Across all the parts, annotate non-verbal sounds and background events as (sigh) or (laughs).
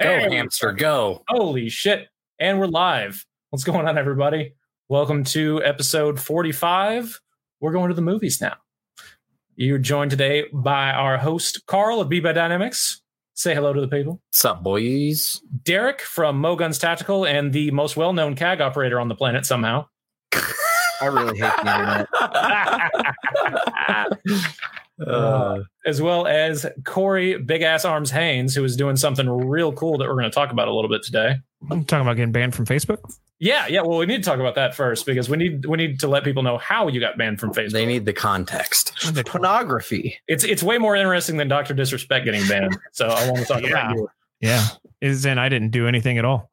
Go Hey, hamster, go. Holy shit. And we're live. What's going on, everybody? Welcome to episode 45. We're going to the movies now. You're joined today by our host, Carl of Beba Dynamics. Say hello to the people. What's up, boys? Derek from Mo Guns Tactical and the most well known CAG operator on the planet somehow. (laughs) I really hate the internet. (laughs) Uh, as well as Corey Big Ass Arms Haynes, who is doing something real cool that we're going to talk about a little bit today. I'm talking about getting banned from Facebook. Yeah, yeah. Well, we need to talk about that first because we need we need to let people know how you got banned from Facebook. They need the context. The Pornography. it's it's way more interesting than Doctor Disrespect getting banned. (laughs) So I want to talk Yeah. about you. Yeah, is in I didn't do anything at all.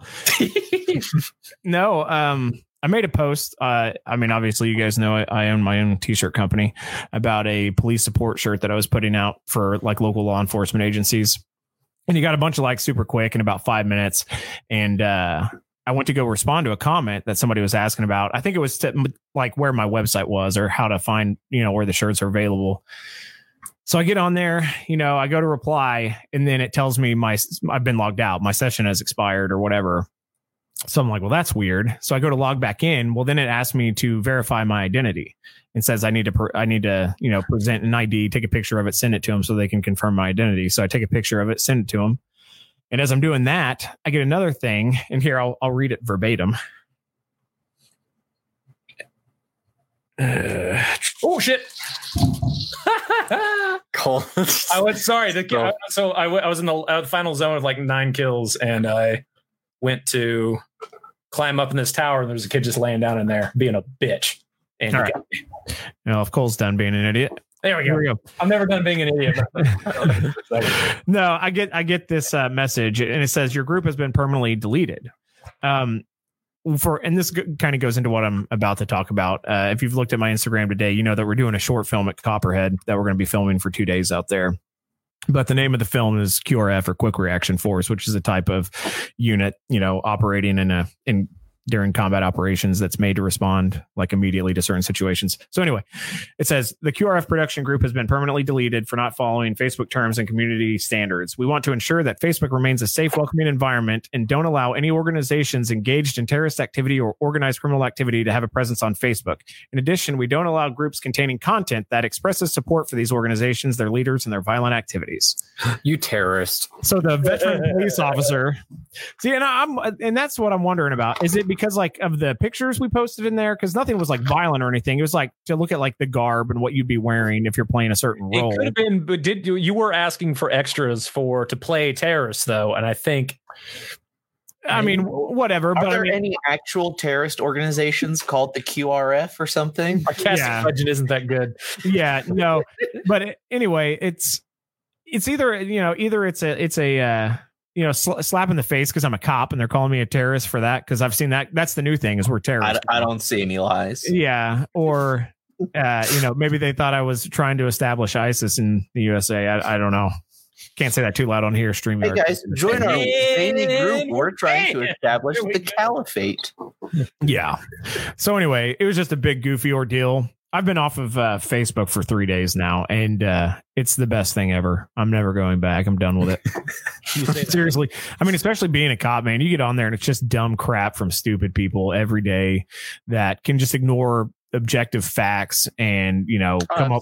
(laughs) no, um, I made a post. Uh, I mean, obviously, you guys know I, I own my own T-shirt company about a police support shirt that I was putting out for like local law enforcement agencies, and you got a bunch of likes super quick in about five minutes, and uh, I went to go respond to a comment that somebody was asking about. I think it was to, like where my website was or how to find you know where the shirts are available. So I get on there, you know, I go to reply, and then it tells me my I've been logged out, my session has expired or whatever. So I'm like, well, that's weird. So I go to log back in. Well, then it asks me to verify my identity and says I need to, I need to, you know, present an ID, take a picture of it, send it to them so they can confirm my identity. So I take a picture of it, send it to them. And as I'm doing that, I get another thing, and here I'll, I'll read it verbatim. Uh, (sighs) Oh shit! (laughs) Cole. I was sorry. The, Go. so I, w- I was in the uh, final zone with like nine kills, and I went to climb up in this tower, and there's a kid just laying down in there being a bitch. And All right. got me. you know, if Cole's done being an idiot, there we go. we go. I'm never done being an idiot. (laughs) no, I get I get this uh, message, and it says your group has been permanently deleted. Um, for and this g- kind of goes into what I'm about to talk about. Uh, if you've looked at my Instagram today, you know that we're doing a short film at Copperhead that we're going to be filming for two days out there. But the name of the film is QRF or Quick Reaction Force, which is a type of unit, you know, operating in a in during combat operations that's made to respond like immediately to certain situations. So anyway, it says the QRF production group has been permanently deleted for not following Facebook terms and community standards. We want to ensure that Facebook remains a safe, welcoming environment and don't allow any organizations engaged in terrorist activity or organized criminal activity to have a presence on Facebook. In addition, we don't allow groups containing content that expresses support for these organizations, their leaders, and their violent activities. you terrorist. So the veteran (laughs) police officer, see, and I'm, and that's what I'm wondering about. Is it because like of the pictures we posted in there? Because nothing was like violent or anything. It was like to look at like the garb and what you'd be wearing if you're playing a certain role. It could have been, but did you you were asking for extras for to play terrorists though, and I think I mean, whatever. Are But I there mean, any actual terrorist organizations called the QRF or something? our casting Yeah. budget isn't that good. yeah, no. (laughs) But anyway, it's it's either you know either it's a it's a uh, you know sl- slap in the face because I'm a cop and they're calling me a terrorist for that because I've seen that. That's the new thing is we're I, terrorists. I don't see any lies. Yeah, or (laughs) uh, you know, maybe they thought I was trying to establish ISIS in the USA. I, I don't know. Can't say that too loud on here. Streaming. Hey guys, join our zany group. We're trying to establish the go. caliphate. Yeah. So anyway, it was just a big goofy ordeal. I've been off of uh, Facebook for three days now, and uh, it's the best thing ever. I'm never going back. I'm done with it. (laughs) You say that. Seriously. I mean, especially being a cop, man, you get on there and it's just dumb crap from stupid people every day that can just ignore objective facts and, you know, come up.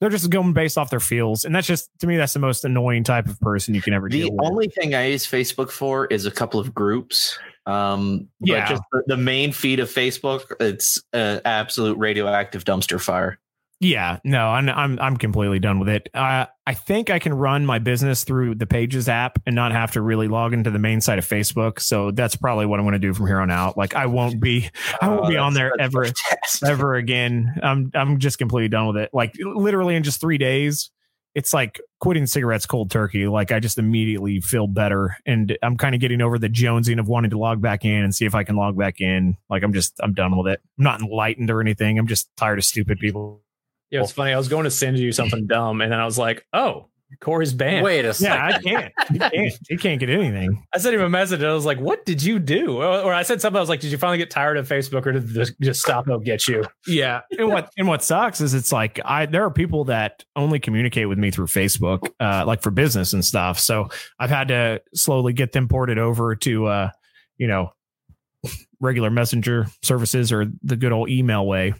They're just going based off their feels. And that's just, to me, that's the most annoying type of person you can ever The deal with. only thing I use Facebook for is a couple of groups. Um, but Yeah. just the, the main feed of Facebook, it's an absolute radioactive dumpster fire. Yeah, no, I'm I'm I'm completely done with it. Uh, I think I can run my business through the Pages app and not have to really log into the main site of Facebook. So that's probably what I'm going to do from here on out. Like I won't be I won't be on there ever fantastic. ever again. I'm I'm just completely done with it. Like literally in just three days, it's like quitting cigarettes cold turkey. Like I just immediately feel better, and I'm kind of getting over the jonesing of wanting to log back in and see if I can log back in. Like I'm just I'm done with it. I'm not enlightened or anything. I'm just tired of stupid people. Yeah, it's funny. I was going to send you something dumb, and then I was like, "Oh, Corey's banned. Wait a second. Yeah, I can't. He can't. He can't get anything. (laughs) I sent him a message. And I was like, "What did you do?" Or, or I said something. I was like, "Did you finally get tired of Facebook, or did this just stop? They'll get you." Yeah. And what and what sucks is it's like I there are people that only communicate with me through Facebook, uh, like for business and stuff. So I've had to slowly get them ported over to uh, you know, regular messenger services or the good old email way.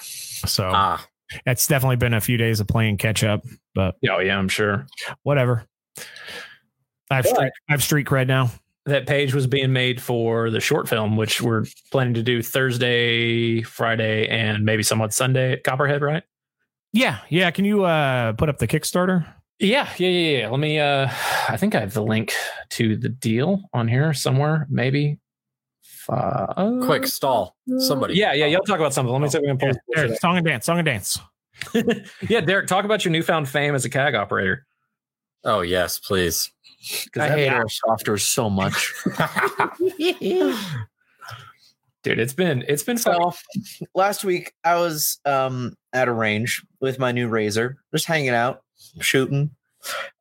So Ah, it's definitely been a few days of playing catch up, but Oh yeah, I'm sure whatever. I have But- street, I have street cred now. that page was being made for the short film, which we're planning to do Thursday, Friday, and maybe somewhat Sunday at Copperhead, right? Yeah, yeah. Can you uh put up the Kickstarter? Yeah, yeah, yeah, yeah. Let me. uh I think I have the link to the deal on here somewhere. Maybe. Uh, quick stall. Somebody. Yeah, yeah. Y'all talk about something. Let me see if we can pull. this There, song and dance, song and dance. (laughs) yeah, Derek, talk about your newfound fame as a CAG operator. Oh yes, please. 'Cause I hate our software so much. (laughs) (laughs) dude. It's been it's been fun. So last week I was um at a range with my new razor, just hanging out, shooting.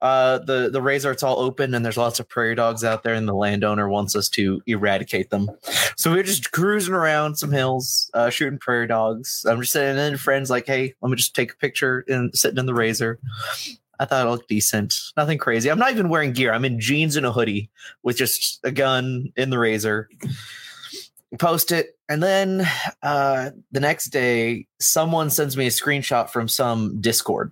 Uh the the razor it's all open and there's lots of prairie dogs out there and the landowner wants us to eradicate them. So we are just cruising around some hills, uh shooting prairie dogs. I'm just sitting in friends like, hey, let me just take a picture and sitting in the razor. I thought it looked decent. Nothing crazy. I'm not even wearing gear. I'm in jeans and a hoodie with just a gun in the razor post it and then uh the next day someone sends me a screenshot from some discord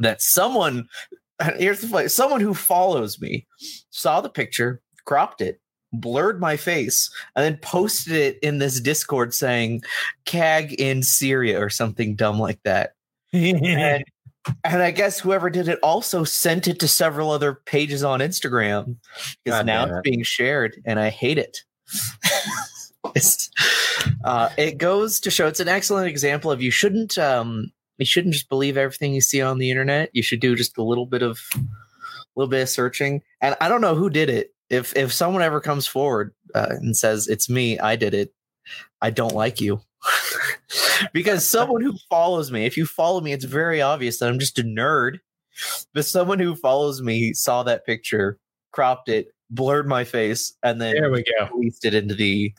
that someone (laughs) here's the play someone who follows me saw the picture cropped it blurred my face and then posted it in this discord saying cag in syria or something dumb like that. And, (laughs) and i guess whoever did it also sent it to several other pages on instagram because now it's being shared and i hate it. (laughs) Uh, it goes to show it's an excellent example of you shouldn't um, you shouldn't just believe everything you see on the internet. You should do just a little bit of a little bit of searching. And I don't know who did it. If if someone ever comes forward uh, and says it's me, I did it, I don't like you. (laughs) because someone who follows me, if you follow me, it's very obvious that I'm just a nerd. But someone who follows me saw that picture, cropped it, blurred my face, and then There we go. released it into the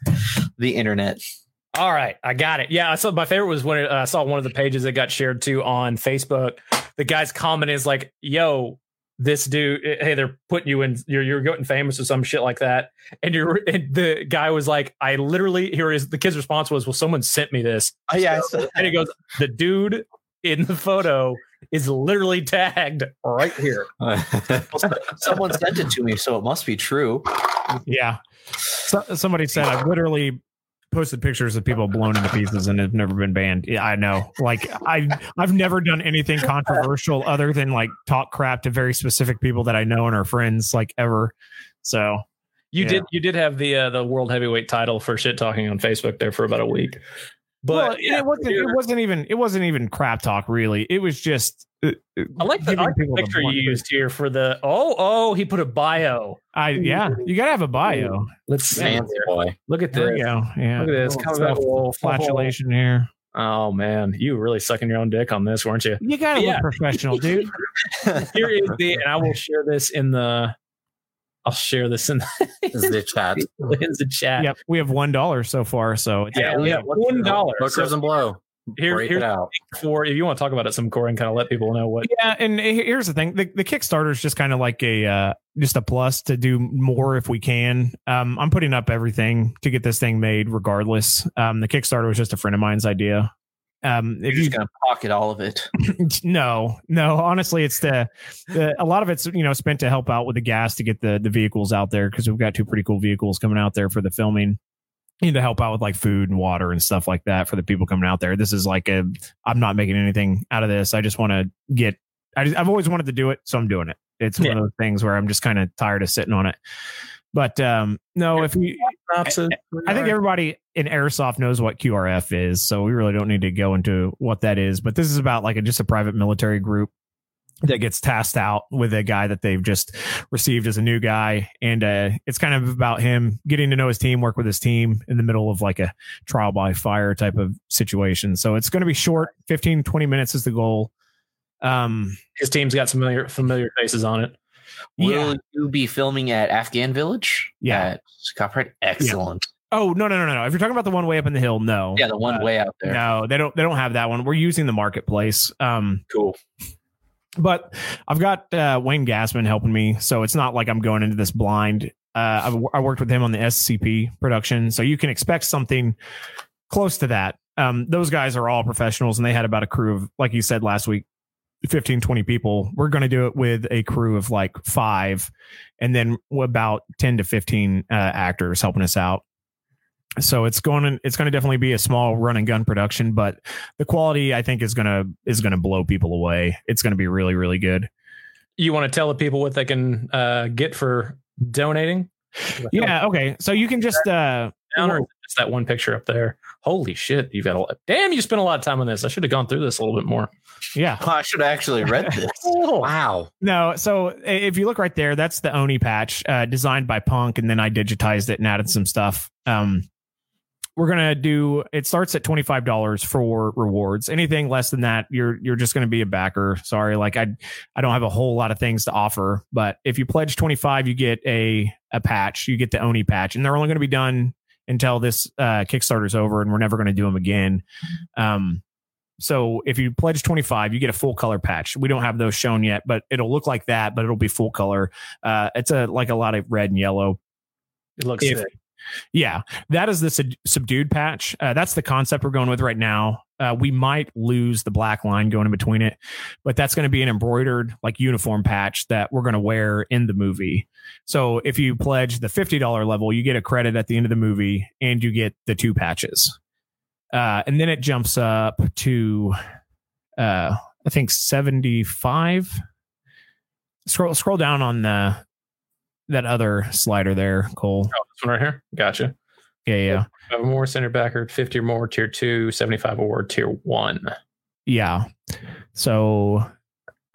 the internet. All right, I got it. Yeah, I saw my favorite was when it, uh, I saw one of the pages that got shared too on Facebook. The guy's comment is like, "Yo, this dude, eh, hey, they're putting you in, you're you're getting famous or some shit like that." And you're, (laughs) and the guy was like, "I literally here is the kid's response was, well, someone sent me this." Oh yeah, I saw And he goes, "The dude in the photo is literally tagged right here." (laughs) someone sent it to me, so it must be true. Yeah. So, somebody said I've literally posted pictures of people blown into pieces and have never been banned. Yeah, I know. Like I I've never done anything controversial other than like talk crap to very specific people that I know and are friends like ever. So You Yeah. did you did have the uh, the world heavyweight title for shit talking on Facebook there for about a week. But well, it wasn't it wasn't even it wasn't even crap talk really. It was just I like the, I giving like the people the picture you used here for the oh oh he put a bio. I yeah, you gotta have a bio. Let's see. Fancy here. boy. Look at There this. you go. Yeah. Look at this. Little Coming back with a little flatulation here. Oh man, you were really sucking your own dick on this, weren't you? You gotta Yeah. look professional, dude. (laughs) (laughs) Here is the, and I will share this in the. I'll share this in the, This is the chat. (laughs) in the chat. Yep. We have one dollar so far, so it's Yeah, we have one dollar. Hookers So and blow. Here, Break here's it out. for if you want to talk about it some, Corey, and kind of let people know what. Yeah, and here's the thing: the, the Kickstarter is just kind of like a uh, just a plus to do more if we can. Um, I'm putting up everything to get this thing made, regardless. Um, the Kickstarter was just a friend of mine's idea. Um, You're if you just gonna pocket all of it. (laughs) no, no, honestly, it's the, the a lot of it's you know spent to help out with the gas to get the the vehicles out there because we've got two pretty cool vehicles coming out there for the filming. And to help out with like food and water and stuff like that for the people coming out there. This is like a I'm not making anything out of this. I just want to get. I just, I've always wanted to do it, so I'm doing it. It's one Yeah. of those things where I'm just kind of tired of sitting on it. But um no, if we I think everybody in airsoft knows what QRF is, so we really don't need to go into what that is. But this is about like a, just a private military group that gets tasked out with a guy that they've just received as a new guy, and uh, it's kind of about him getting to know his team, work with his team in the middle of like a trial by fire type of situation. So it's going to be short, 15, 20 minutes is the goal. Um, His team's got some familiar familiar faces on it. Will you be filming at Afghan Village? Yeah. At Copperhead? Excellent. Oh no no no no no! If you're talking about the one way up in the hill, no. Yeah, the one Uh, way out there. No, they don't. They don't have that one. We're using the marketplace. Um, Cool. But I've got uh, Wayne Gassman helping me, so it's not like I'm going into this blind. Uh, I worked with him on the SCP production, so you can expect something close to that. Um, those guys are all professionals, and they had about a crew of, like you said last week, 15, 20 people. We're going to do it with a crew of like five, and then about 10 to 15 uh, actors helping us out. So it's going to it's going to definitely be a small run and gun production, but the quality I think is gonna is gonna blow people away. It's gonna be really really good. You want to tell the people what they can uh, get for donating? Yeah. Okay. So you can just uh Down or is it just that one picture up there? Holy shit! You've got a lot. Damn, you spent a lot of time on this. I should have gone through this a little bit more. yeah Oh, I should have actually read (laughs) this. Wow. no. So if you look right there, that's the Oni patch uh, designed by Punk, and then I digitized it and added some stuff. Um, we're gonna do. It starts at twenty five dollars for rewards. Anything less than that, you're you're just gonna be a backer. Sorry, like I I don't have a whole lot of things to offer, but if you pledge twenty five, you get a a patch. You get the Oni patch, and they're only gonna be done until this uh, Kickstarter's over, and we're never gonna do them again. Um, so if you pledge 25, you get a full color patch. We don't have those shown yet, but it'll look like that, but it'll be full color. Uh, it's a like a lot of red and yellow. It looks If- sick. Yeah, that is the sub- subdued patch. Uh, that's the concept we're going with right now. Uh, we might lose the black line going in between it, but that's going to be an embroidered like uniform patch that we're going to wear in the movie. So if you pledge the fifty dollar level, you get a credit at the end of the movie, and you get the two patches. Uh, and then it jumps up to, uh, I think seventy five. Scroll scroll down on the that other slider there, Cole. Oh, this one right here. Gotcha. Yeah, yeah. Five more center backer, 50 or more, tier two, 75 award, tier one. Yeah. So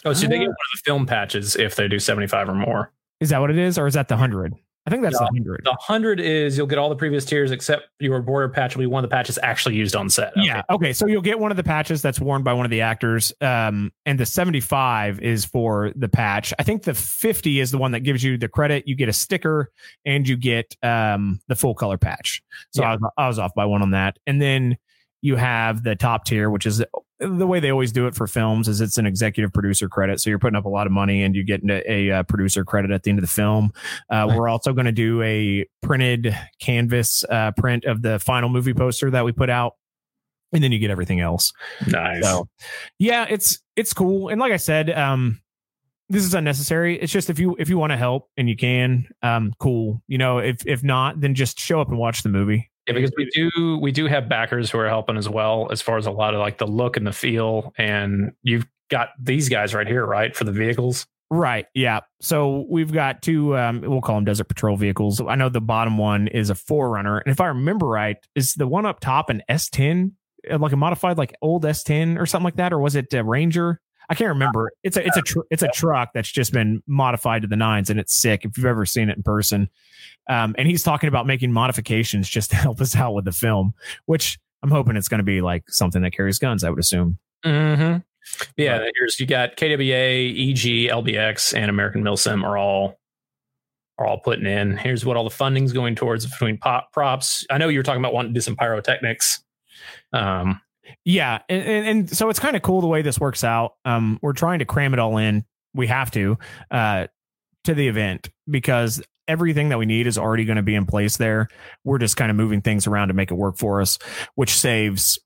Oh, so they get uh, one of the film patches if they do 75 or more. is that what it is, or is that the hundred? I think that's the hundred. The 100 is you'll get all the previous tiers except your border patch will be one of the patches actually used on set. Yeah. Okay. So you'll get one of the patches that's worn by one of the actors. Um, and the 75 is for the patch. I think the 50 is the one that gives you the credit. You get a sticker and you get um the full color patch. So Yeah. I, was, I was off by one on that. And then you have the top tier, which is the way they always do it for films is it's an executive producer credit. So you're putting up a lot of money and you get a, a, uh producer credit at the end of the film. Uh, we're also going to do a printed canvas uh, print of the final movie poster that we put out. And then you get everything else. Nice. So yeah, it's it's cool. And like I said, um, this is unnecessary. It's just if you if you want to help and you can, um, cool. You know, if if not, then just show up and watch the movie. Yeah, because we do we do have backers who are helping as well as far as a lot of like the look and the feel and you've got these guys right here right for the vehicles Right. Yeah. So we've got two. Um, we'll call them desert patrol vehicles. I know the bottom one is a Forerunner, and if I remember right, is the one up top an S10, uh, like a modified like old S10 or something like that, or was it a Ranger? I can't remember. It's a it's a tr- it's a truck that's just been modified to the nines, and it's sick. If you've ever seen it in person, um, and he's talking about making modifications just (laughs) to help us out with the film, which I'm hoping it's going to be like something that carries guns. I would assume. mm-hmm. yeah here's you got kwa eg lbx and american milsim are all are all putting in here's what all the funding's going towards between pop props i know you were talking about wanting to do some pyrotechnics um Yeah, and, and, and so it's kind of cool the way this works out. Um, we're trying to cram it all in. We have to uh, to the event because everything that we need is already going to be in place there. We're just kind of moving things around to make it work for us, which saves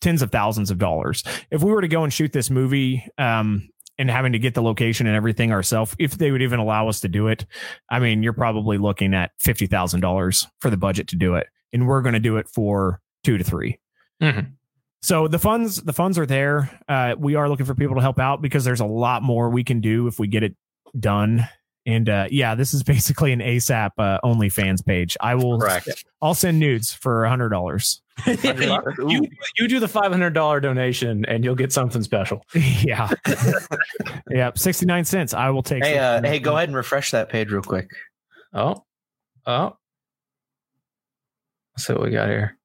tens of thousands of dollars. If we were to go and shoot this movie, um, and having to get the location and everything ourselves, if they would even allow us to do it, I mean, you're probably looking at fifty thousand dollars for the budget to do it, and we're going to do it for two to three. mhm. So the funds, the funds are there. Uh, we are looking for people to help out because there's a lot more we can do if we get it done. And uh, yeah, this is (laughs) basically an ASAP uh, OnlyFans page. I will, Correct. I'll send nudes for a hundred dollars. (laughs) you, you do the $500 donation and you'll get something special (laughs) yeah, yeah, sixty nine cents. I will take. Hey, uh, hey, go ahead and refresh that page real quick. oh oh let's see what we got here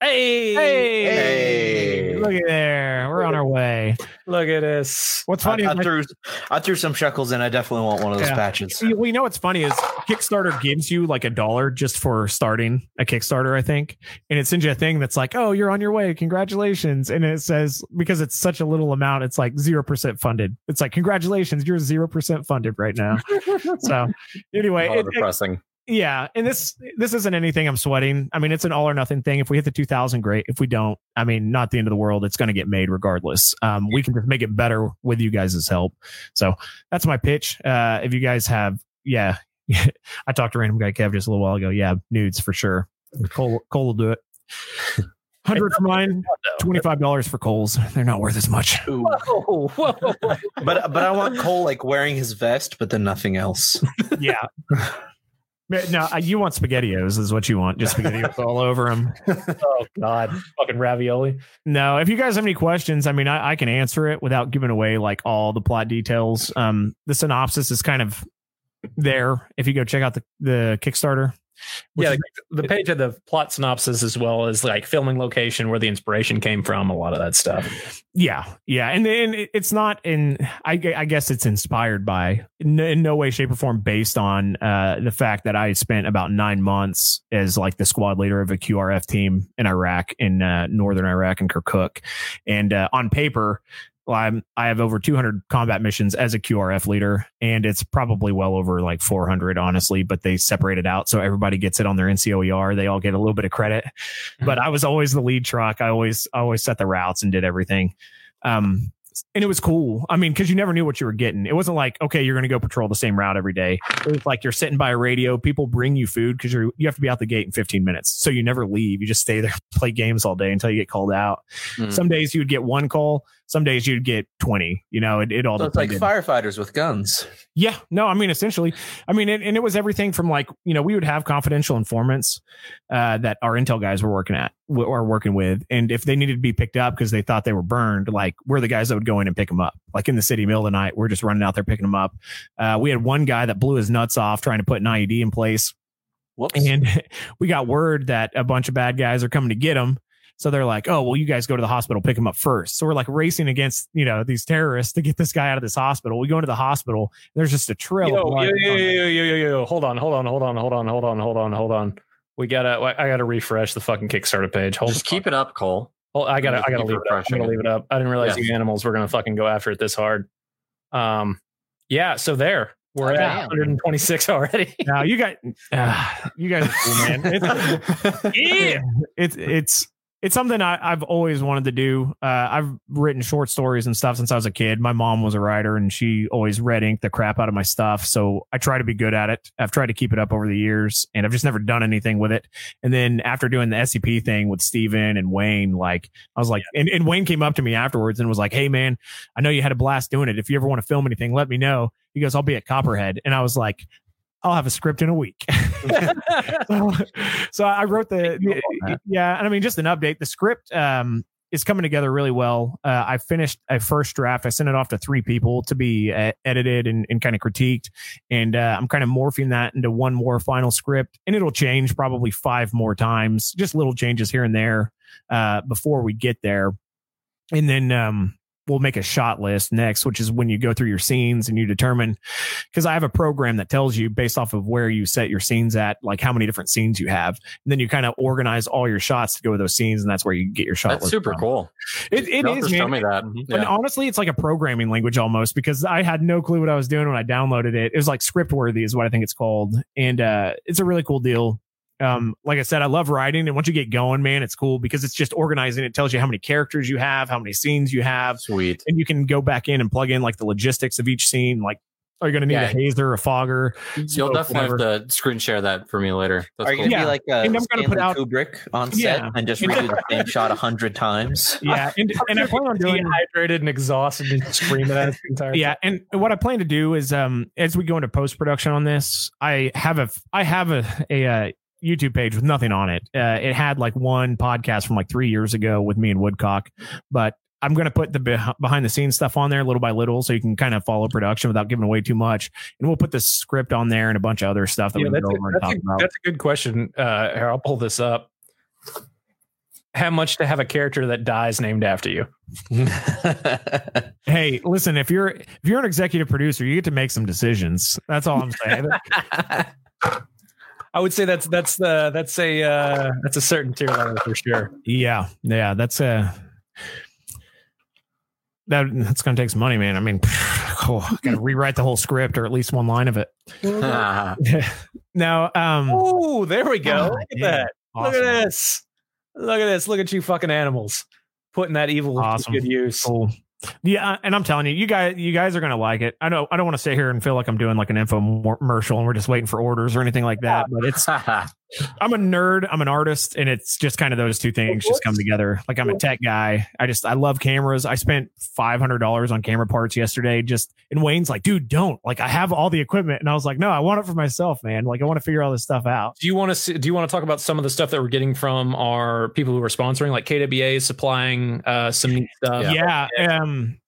hey Hey, Hey. Look at there. We're on our way. Look at this. What's funny I, I threw I threw some shekels in. I definitely want one of those Yeah. patches. We Well, you know what's funny is Kickstarter gives you like a dollar just for starting a Kickstarter, I think, and it sends you a thing that's like, "Oh, you're on your way, congratulations!" And it says because it's such a little amount, it's like zero percent funded. It's like, "Congratulations, you're zero percent funded right now." (laughs) so, anyway, How it- it- depressing. Yeah, and this this isn't anything I'm sweating. I mean, it's an all or nothing thing. If we hit the 2000, great. If we don't, I mean, not the end of the world. It's going to get made regardless. Um, we can just make it better with you guys' help. So that's my pitch. Uh, if you guys have, yeah, (laughs) I talked to random guy Kev just a little while ago. Yeah, nudes for sure. Cole Cole will do it. (laughs) Hundred for mine, twenty five dollars for Cole's. They're not worth as much. Whoa, whoa. But but I want Cole like wearing his vest, but then nothing else. (laughs) Yeah. No, uh, you want spaghettios is what you want. Just spaghettios all over them. (laughs) oh God, fucking ravioli. No, if you guys have any questions, I mean, I, I can answer it without giving away like all the plot details. Um, the synopsis is kind of there if you go check out the the Kickstarter. Yeah, the, page had the plot synopsis as well as like filming location, where the inspiration came from, a lot of that stuff. yeah, yeah, and and it's not in. I, I guess it's inspired by in, in no way, shape, or form based on uh, the fact that I spent about nine months as like the squad leader of a QRF team in Iraq, in uh, northern Iraq, in Kirkuk, and uh, on paper. Well, I'm, I have over 200 combat missions as a QRF leader, and it's probably well over like 400, honestly. But they separate it out so everybody gets it on their NCOER. They all get a little bit of credit. But I was always the lead truck. I always, I always set the routes and did everything. Um, and it was cool. I mean, because you never knew what you were getting. It wasn't like, okay, you're going to go patrol the same route every day. It was like you're sitting by a radio. People bring you food because you're you have to be out the gate in 15 minutes. So you never leave. You just stay there, (laughs) play games all day until you get called out. Mm. Some days you would get one call. Some days you'd get 20. You know, it, it all So it's like firefighters with guns. Yeah, no, I mean, essentially, I mean, it, and it was everything from like, you know, we would have confidential informants uh, that our intel guys were working at or working with. And if they needed to be picked up because they thought they were burned, like we're the guys that would go in and pick them up. Like in the city, middle of the night, we're just running out there picking them up. Uh, we had one guy that blew his nuts off trying to put an IED in place. Whoops. And (laughs) we got word that a bunch of bad guys are coming to get him. So they're like, oh, well, you guys go to the hospital, pick him up first. So we're like racing against, you know, these terrorists to get this guy out of this hospital. We go into the hospital. There's just a trail. of Yo, blood yo, yo, on- yo, yo, yo, yo, hold on, hold on, hold on, hold on, hold on, hold on, hold on. We gotta, I gotta refresh the fucking Kickstarter page. Hold Just keep it up, Cole. Hold, I gotta, I gotta leave it up. I'm gonna leave it up. I didn't realize Yeah. the animals were gonna fucking go after it this hard. Um, yeah. So there, we're Oh, at damn. 126 already. (laughs) Now you got, uh, (sighs) you guys are cool, man. It's, (laughs) yeah. (laughs) it's, it's, it's something I, I've always wanted to do. Uh, I've written short stories and stuff since I was a kid. My mom was a writer and she always red inked the crap out of my stuff. So I try to be good at it. I've tried to keep it up over the years and I've just never done anything with it. And then after doing the SCP thing with Steven and Wayne, like I was like, and, and Wayne came up to me afterwards and was like, Hey man, I know you had a blast doing it. If you ever want to film anything, let me know. He goes, I'll be at Copperhead. And I was like, I'll have a script in a week. (laughs) so, (laughs) so I wrote the, the- yeah, and I mean just an update. The script um is coming together really well. Uh, I finished a first draft. I sent it off to three people to be uh, edited and, and kind of critiqued, and uh, I'm kind of morphing that into one more final script, and it'll change probably five more times, just little changes here and there uh, before we get there, and then um, we'll make a shot list next, which is when you go through your scenes and you determine because I have a program that tells you based off of where you set your scenes at, like how many different scenes you have. And then you kind of organize all your shots to go with those scenes, and that's where you get your shot. That's list super from. cool. It, it You'll have is, to show man. me that. And honestly, it's like a programming language almost because I had no clue what I was doing when I downloaded it. It was like script worthy is what I think it's called. And uh, it's a really cool deal. Um, like I said, I love writing. And once you get going, man, it's cool because it's just organizing. It tells you how many characters you have, how many scenes you have, Sweet. and you can go back in and plug in like the logistics of each scene. Like, are you going to need Yeah. a hazer, or a fogger? You'll smoke, definitely whatever. have to screen share that for me later. That's Are you cool. gonna Yeah. be like uh, And I'm gonna Stanley put out- Kubrick on set Yeah. and just redo the same shot a hundred times? (laughs) Yeah. And, and I plan on (laughs) doing dehydrated and exhausted and screaming at us the entire yeah and what i plan to do is um as we go into post production on this i have a i have a a, uh youtube page with nothing on it uh it had like one podcast from like three years ago with me and woodcock but i'm going to put the beh- behind the scenes stuff on there little by little so you can kind of follow production without giving away too much and we'll put the script on there and a bunch of other stuff that Yeah, we can that's, go a, and talk a, about that's a good question. Uh, here, I'll pull this up. how much to have a character that dies named after you. (laughs) Hey, listen, if you're if you're an executive producer, you get to make some decisions. That's all I'm saying. (laughs) I would say that's that's the that's a uh, that's a certain tier level for sure. yeah, yeah, that's a that that's gonna take some money, man. I mean, (sighs) oh, gotta rewrite the whole script or at least one line of it. (laughs) now, um, Oh, there we go. Oh, Look at yeah. that. Look at this. Look at this. Look at you fucking animals. Putting that evil to Awesome. good use. Cool. Yeah, uh, and I'm telling you, you guys, you guys are gonna like it. I know. I don't want to sit here and feel like I'm doing like an infomercial and we're just waiting for orders or anything like that. But it's (laughs) I'm a nerd. I'm an artist, and it's just kind of those two things just come together. Like I'm a tech guy. I just I love cameras. I spent five hundred dollars on camera parts yesterday. Just and Wayne's like, dude, don't. Like I have all the equipment, and I was like, no, I want it for myself, man. Like I want to figure all this stuff out. Do you want to see, do you want to talk about some of the stuff that we're getting from our people who are sponsoring, like KWA is supplying uh, some neat stuff? yeah. Um,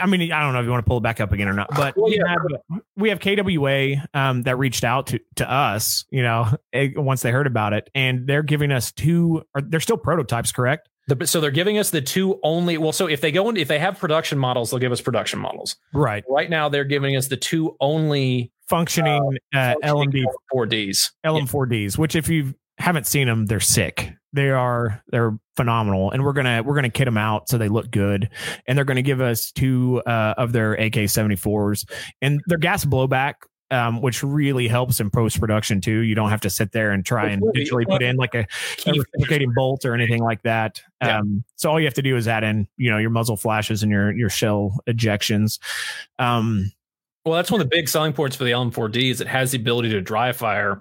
I- mean, I don't know if you want to pull it back up again or not, but Well, we, have, we have KWA um, that reached out to to us, you know, eh, once they heard about it, and they're giving us two. Or they're still prototypes, correct? The, so they're giving us the two only. Well, so if they go in, if they have production models, they'll give us production models. Right. Right now, they're giving us the two only Functioning uh, LMD 4Ds. LM4Ds, which if you haven't seen them, they're sick. They are they're phenomenal, and we're gonna we're gonna kit them out so they look good, and they're gonna give us two uh, of their AK74s, and their gas blowback. Um, which really helps in post production too. You don't have to sit there and try and digitally put in like a, (laughs) Key reciprocating bolt or anything like that. Yeah. Um, so all you have to do is add in, you know, your muzzle flashes and your your shell ejections. Um, Well, that's one of the big selling points for the LM4D is it has the ability to dry fire,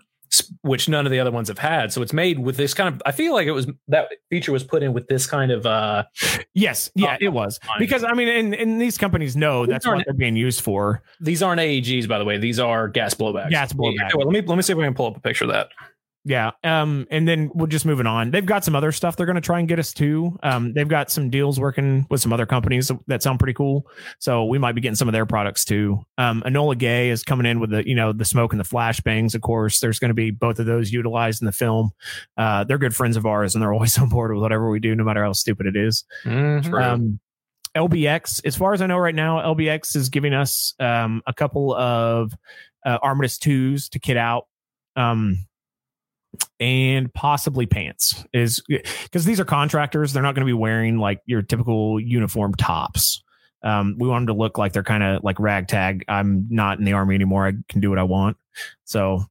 which none of the other ones have had. So it's made with this kind of. I feel like it was that feature was put in with this kind of. uh yes, yeah, Oh, it was because I mean, and, and these companies know These that's what they're being used for. These aren't AEGs, by the way. These are gas blowbacks. Gas blowback. Well, let me let me see if I can pull up a picture of that. Yeah. Um, and then we're just moving on. They've got some other stuff they're going to try and get us to. Um, they've got some deals working with some other companies that sound pretty cool. So we might be getting some of their products too. Um, Enola Gaye is coming in with the, you know, the smoke and the flashbangs. Of course, there's going to be both of those utilized in the film. Uh, they're good friends of ours and they're (laughs) always on board with whatever we do, no matter how stupid it is. Um, LBX, as far as I know right now, LBX is giving us um, a couple of uh, Armatus twos to kit out, um, and possibly pants. Is because these are contractors; they're not going to be wearing like your typical uniform tops. Um, we want them to look like they're kind of like ragtag. I'm not in the army anymore. I can do what I want. So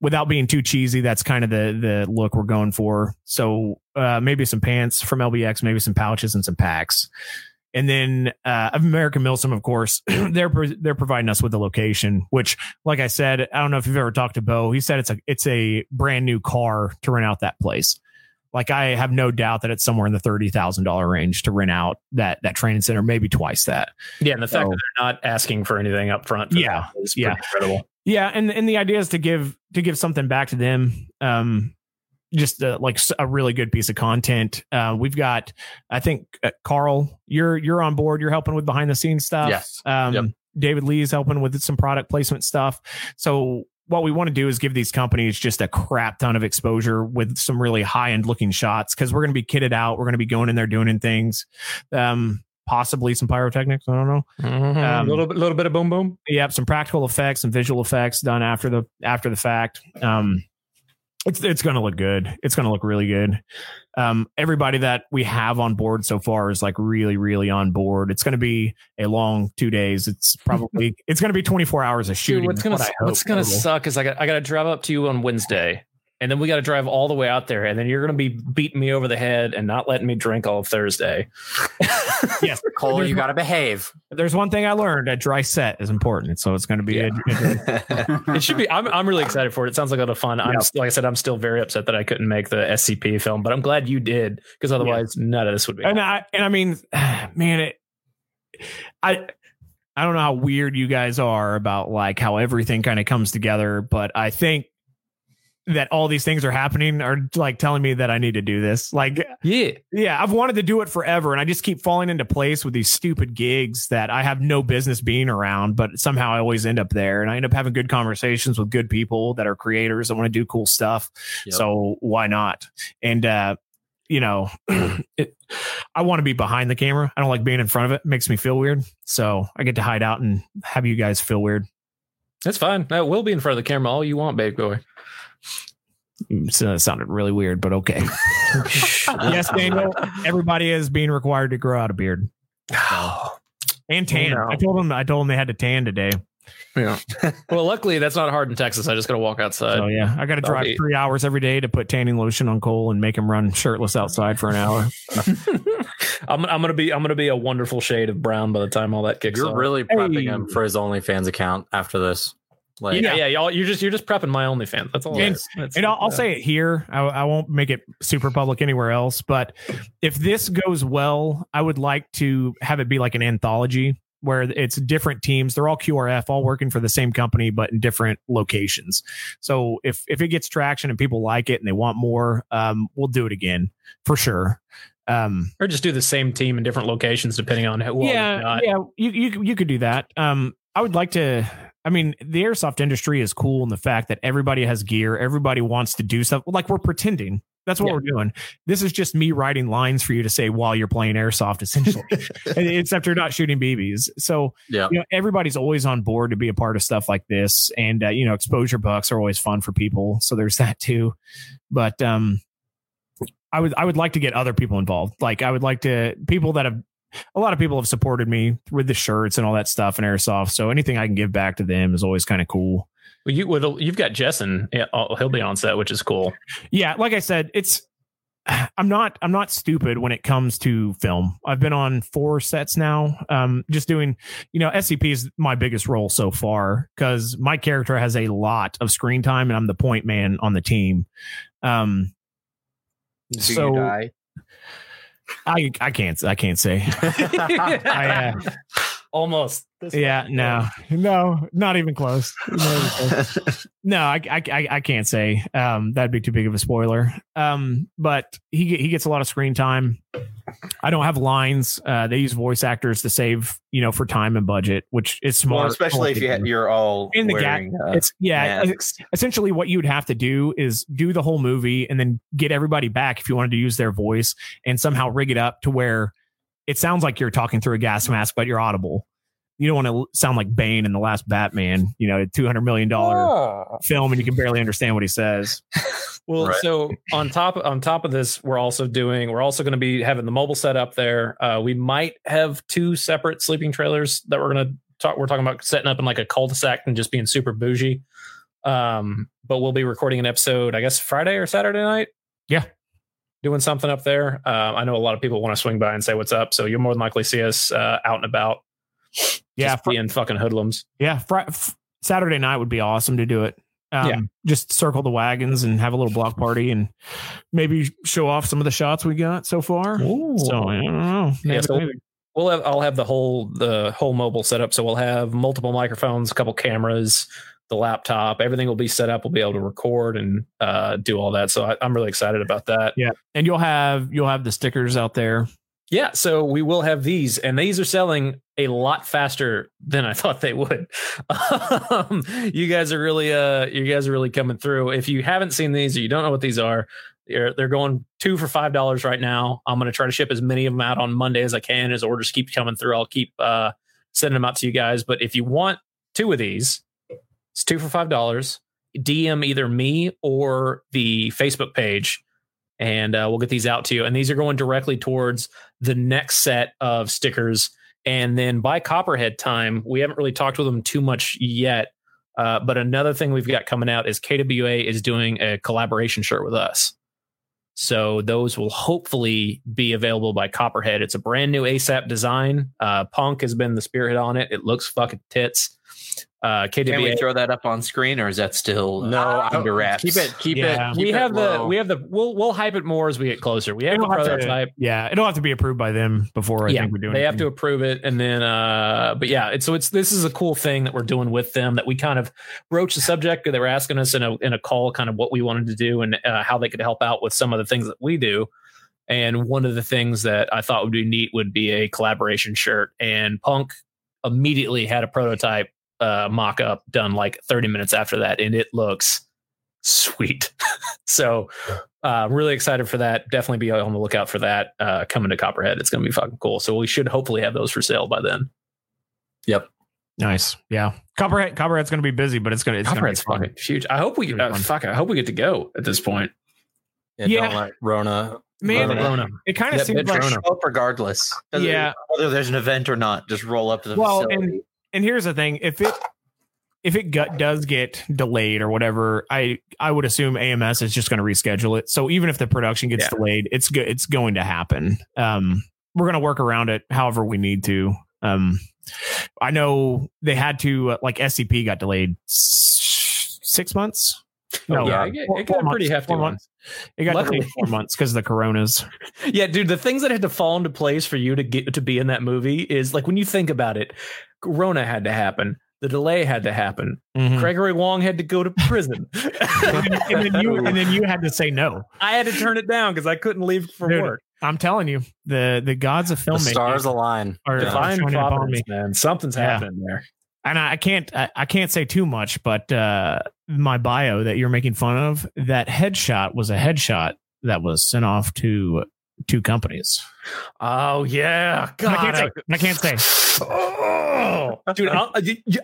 without being too cheesy, that's kind of the the look we're going for. So uh, maybe some pants from LBX, maybe some pouches and some packs. And then uh, American Milsim, of course, (clears throat) they're they're providing us with the location. Which, like I said, I don't know if you've ever talked to Bo. He said it's a it's a brand new car to rent out that place. Like I have no doubt that it's somewhere in the thirty thousand dollar range to rent out that that training center, maybe twice that. Yeah, and the fact that they're not asking for anything up front. for Yeah, yeah. pretty incredible. Yeah, and and the idea is to give to give something back to them. Um, just uh, like a really good piece of content. Uh, we've got, I think, uh, Carl, you're you're on board. You're helping with behind the scenes stuff. Yes. Um, Yep. David Lee's helping with some product placement stuff. So what we want to do is give these companies just a crap ton of exposure with some really high end looking shots because we're going to be kitted out. We're going to be going in there doing things. Um, possibly some pyrotechnics. I don't know. a Um, little bit, little bit of boom boom. Yep, some practical effects, some visual effects done after the after the fact. Um, it's it's going to look good. It's going to look really good. Um, everybody that we have on board so far is like really, really on board. It's going to be a long two days. It's (laughs) probably it's going to be twenty four hours of shooting. Dude, what's gonna what what's gonna suck is I got I got to drive up to you on Wednesday, and then we got to drive all the way out there, and then you're gonna be beating me over the head and not letting me drink all of Thursday. (laughs) Yes, Cole, There's you got to behave. There's one thing I learned: a dry set is important. So it's going to be a, a- (laughs) It should be. I'm I'm really excited for it. It sounds like a lot of fun. I'm like I said, I'm still very upset that I couldn't make the SCP film, but I'm glad you did because otherwise none of this would be. and I and I mean, (sighs) man, it. I I don't know how weird you guys are about like how everything kind of comes together, but I think that all these things are happening are like telling me that I need to do this. Like, yeah, yeah, I've wanted to do it forever, and I just keep falling into place with these stupid gigs that I have no business being around, but somehow I always end up there, and I end up having good conversations with good people that are creators that want to do cool stuff. Yep. So why not? And uh, you know, (clears throat) it, I want to be behind the camera. I don't like being in front of it. it. Makes me feel weird. So I get to hide out and have you guys feel weird. That's fine. That will be in front of the camera all you want, babe boy. So uh, sounded really weird, but okay. (laughs) yes, Daniel. Everybody is being required to grow out a beard (sighs) and tan. Oh, no. I told them. I told them they had to tan today. Yeah. (laughs) well, luckily that's not hard in Texas. I just got to walk outside. So yeah, I got to drive be- three hours every day to put tanning lotion on Cole and make him run shirtless outside for an hour. (laughs) I'm, I'm gonna be I'm gonna be a wonderful shade of brown by the time all that kicks You're off. really prepping Hey. him for his OnlyFans account after this. Like, yeah, yeah, y'all. You're just you're just prepping my OnlyFans. That's all. And- That's- And I'll, I'll say it here. I, I won't make it super public anywhere else. But if this goes well, I would like to have it be like an anthology where it's different teams. They're all QRF, all working for the same company, but in different locations. So if if it gets traction and people like it and they want more, um, we'll do it again for sure. Um, or just do the same team in different locations depending on who. yeah, yeah, you, you you could do that. Um, I would like to. I mean, the airsoft industry is cool in the fact that everybody has gear, everybody wants to do stuff. Like we're pretending. That's what Yeah. we're doing. This is just me writing lines for you to say while you're playing airsoft, essentially. (laughs) Except you're not shooting BBs. So yeah. you know, everybody's always on board to be a part of stuff like this, and uh, you know, exposure bucks are always fun for people. So there's that too. But um, I would I would like to get other people involved. Like I would like to people that have a lot of people have supported me with the shirts and all that stuff and airsoft. So anything I can give back to them is always kind of cool. Well, you would you've got Jessen. Yeah, oh, he'll be on set, which is cool. Yeah, like I said, it's (sighs) I'm not I'm not stupid when it comes to film. I've been on four sets now. Um just doing, you know, SCP is my biggest role so far cuz my character has a lot of screen time and I'm the point man on the team. Um Do So- you die? I I can't I can't say. (laughs) I, uh, Almost. yeah, no. No, not even close. Not even close. (laughs) No, I, I, I, I can't say. Um, that'd be too big of a spoiler. Um, but he he gets a lot of screen time. I don't have lines. Uh, they use voice actors to save, you know, for time and budget, which is smart. well, especially if you had, you're all in the gap. uh, It's yeah. masks. Essentially, what you would have to do is do the whole movie and then get everybody back if you wanted to use their voice and somehow rig it up to where it sounds like you're talking through a gas mask, but you're audible. You don't want to sound like Bane in the last Batman, you know, a two hundred million dollar film, and you can barely understand what he says. (laughs) Well, Right. so on top on top of this, we're also doing we're also going to be having the mobile set up there. Uh, we might have two separate sleeping trailers that we're going to talk. We're talking about setting up in like a cul-de-sac and just being super bougie. Um, but we'll be recording an episode, I guess Friday or Saturday night. Yeah. Doing something up there. Um, I know a lot of people want to swing by and say what's up, so you'll more than likely see us uh, out and about. Yeah, just being fucking hoodlums. Yeah, fr- f- Saturday night would be awesome to do it. Um, Yeah. just circle the wagons and have a little block party and maybe show off some of the shots we got so far. So I don't know. Maybe, Yeah, so- maybe. we'll have I'll have the whole the whole mobile setup. So we'll have multiple microphones, a couple cameras, the laptop, everything will be set up. We'll be able to record and uh, do all that. So I, I'm really excited about that. Yeah, and you'll have you'll have the stickers out there. Yeah, so we will have these, and these are selling a lot faster than I thought they would. (laughs) um, you guys are really, uh, you guys are really coming through. If you haven't seen these or you don't know what these are, they're they're going two for five dollars right now. I'm going to try to ship as many of them out on Monday as I can. As orders keep coming through, I'll keep uh, sending them out to you guys. But if you want two of these, it's two for five dollars. DM either me or the Facebook page, and uh, we'll get these out to you. And these are going directly towards the next set of stickers. And then by Copperhead time, we haven't really talked with them too much yet. Uh, but another thing we've got coming out is KWA is doing a collaboration shirt with us. So those will hopefully be available by Copperhead. It's a brand new ASAP design. Uh, Punk has been the spearhead on it. It looks fucking tits. Uh, Can we throw that up on screen, or is that still No, uh, I- under wraps? Keep it. Keep Yeah. it. Keep we it have the we have the we'll we'll hype it more as we get closer. We have the It'll have to- prototype. Yeah, it'll have to be approved by them before I yeah, think we're doing. It. They have to approve it, and then, uh, but yeah, it's so it's this is a cool thing that we're doing with them that we kind of broached the subject. They were asking us in a in a call, kind of what we wanted to do and uh, how they could help out with some of the things that we do. And one of the things that I thought would be neat would be a collaboration shirt. And Punk immediately had a prototype uh, mock up done like 30 minutes after that, and it looks Sweet. (laughs) so, uh, really excited for that. Definitely be on the lookout for that uh, coming to Copperhead. It's going to be fucking cool. So we should hopefully have those for sale by then. Yep. Nice. Yeah. Copperhead Copperhead's going to be busy, but it's going to it's Copperhead's gonna be fun. fucking huge. I hope we It's uh, fuck. I hope we get to go at this point. Yeah, Yeah. Don't let Rona. Man, Rona- Rona. it kind of That seems like Rona. Show up regardless. Doesn't- Yeah. Whether there's an event or not, just roll up to the Well, facility. and here's the thing: if it if it gut does get delayed or whatever, I I would assume AMS is just going to reschedule it. So even if the production gets Yeah. delayed, it's good. It's going to happen. Um, we're going to work around it however we need to. Um, I know they had to uh, like SCP got delayed s- six months. Oh, yeah, uh, it four- it got four a pretty hefty four one. months. It got Luckily- delayed four months because of the coronas. (laughs) Yeah, dude, the things that had to fall into place for you to get to be in that movie is like when you think about it, Corona had to happen. The delay had to happen. Mhm. Gregory Wong had to go to prison. and, (laughs) then- and then you and then you had to say no. I had to turn it down because I couldn't leave for Dude, work. I'm telling you, the the gods of The stars align. are Yeah. Fine shining upon providence, man. Something's Yeah. happening there. and I I can't I, I can't say too much, but uh, my bio that you're making fun of, that headshot was a headshot that was sent off to two companies. Oh yeah, And I God, can't say. I can't say. Oh, dude, I'll,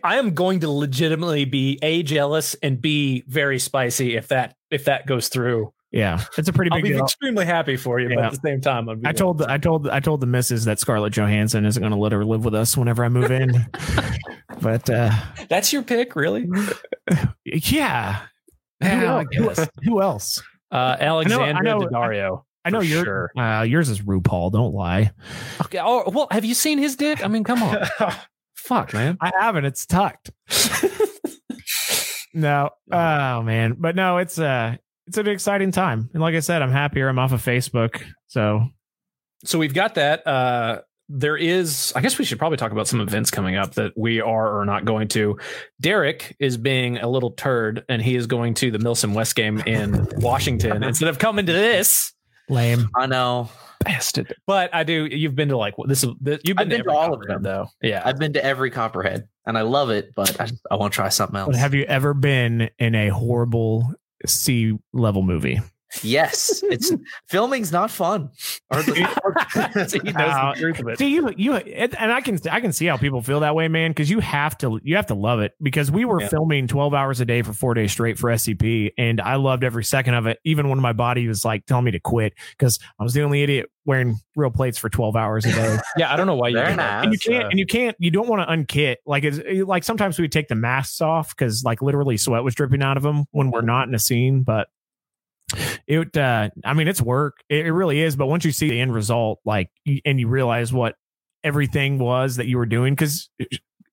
I am going to legitimately be a jealous and b very spicy if that if that goes through. Yeah, it's a pretty I'll big be deal. extremely happy for you, but at the same time, I told the, I told I told the missus that Scarlett Johansson isn't going to let her live with us whenever I move in. (laughs) but uh, that's your pick, really. (laughs) yeah, who, Yeah, I else? Who- else? (laughs) Uh, Alexandra know- Daddario. I know your sure. uh, yours is RuPaul. Don't lie. Okay. Oh well, have you seen his dick? I mean, come on. (laughs) Fuck, man. I haven't. It's tucked. (laughs) no. (laughs) Oh man. But no, it's uh it's an exciting time. And like I said, I'm happier. I'm off of Facebook. So so we've got that. Uh, there is, I guess we should probably talk about some events coming up that we are or not going to. Derek is being a little turd, and he is going to the Milsim West game in Washington instead of coming to this. Lame. I know. Bastard. But I do. You've been to like this. is this you've been, I've been to all of them. though. Yeah. I've been to every Copperhead and I love it, but I, I want to try something else. But have you ever been in a horrible sea level movie? Yes, it's (laughs) filming's not fun. Or (laughs) he knows the truth of it. See you, you, and I can, I can see how people feel that way, man. Because you have to, you have to love it. Because we were Yeah. filming twelve hours a day for four days straight for SCP, and I loved every second of it. Even when my body was like telling me to quit, because I was the only idiot wearing real plates for twelve hours a day. (laughs) Yeah, I don't know why you. Very do that. nice. and you can't, uh, and you can't, you don't want to unkit. Like, it's like sometimes we take the masks off because like literally sweat was dripping out of them when we're not in a scene, but. It, uh, I mean, it's work. It, it really is. But once you see the end result, like, and you realize what everything was that you were doing, because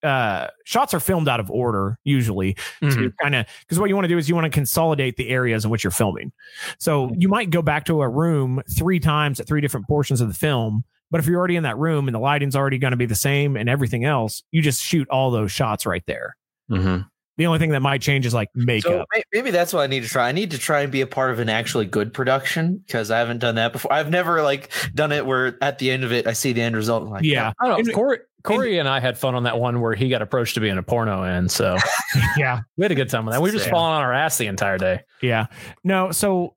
uh, shots are filmed out of order usually. Mhm. to kind of because what you want to do is you want to consolidate the areas in which you're filming. So you might go back to a room three times at three different portions of the film. But if you're already in that room and the lighting's already going to be the same and everything else, you just shoot all those shots right there. Mhm. The only thing that might change is like makeup. may- maybe that's what I need to try. I need to try and be a part of an actually good production because I haven't done that before. I've never like done it where at the end of it I see the end result. And like, yeah, oh, I don't And- know. Corey, Corey and I had fun on that one where he got approached to be in a porno, and so (laughs) yeah, we had a good time with that. We were just Yeah. falling on our ass the entire day. yeah. No, so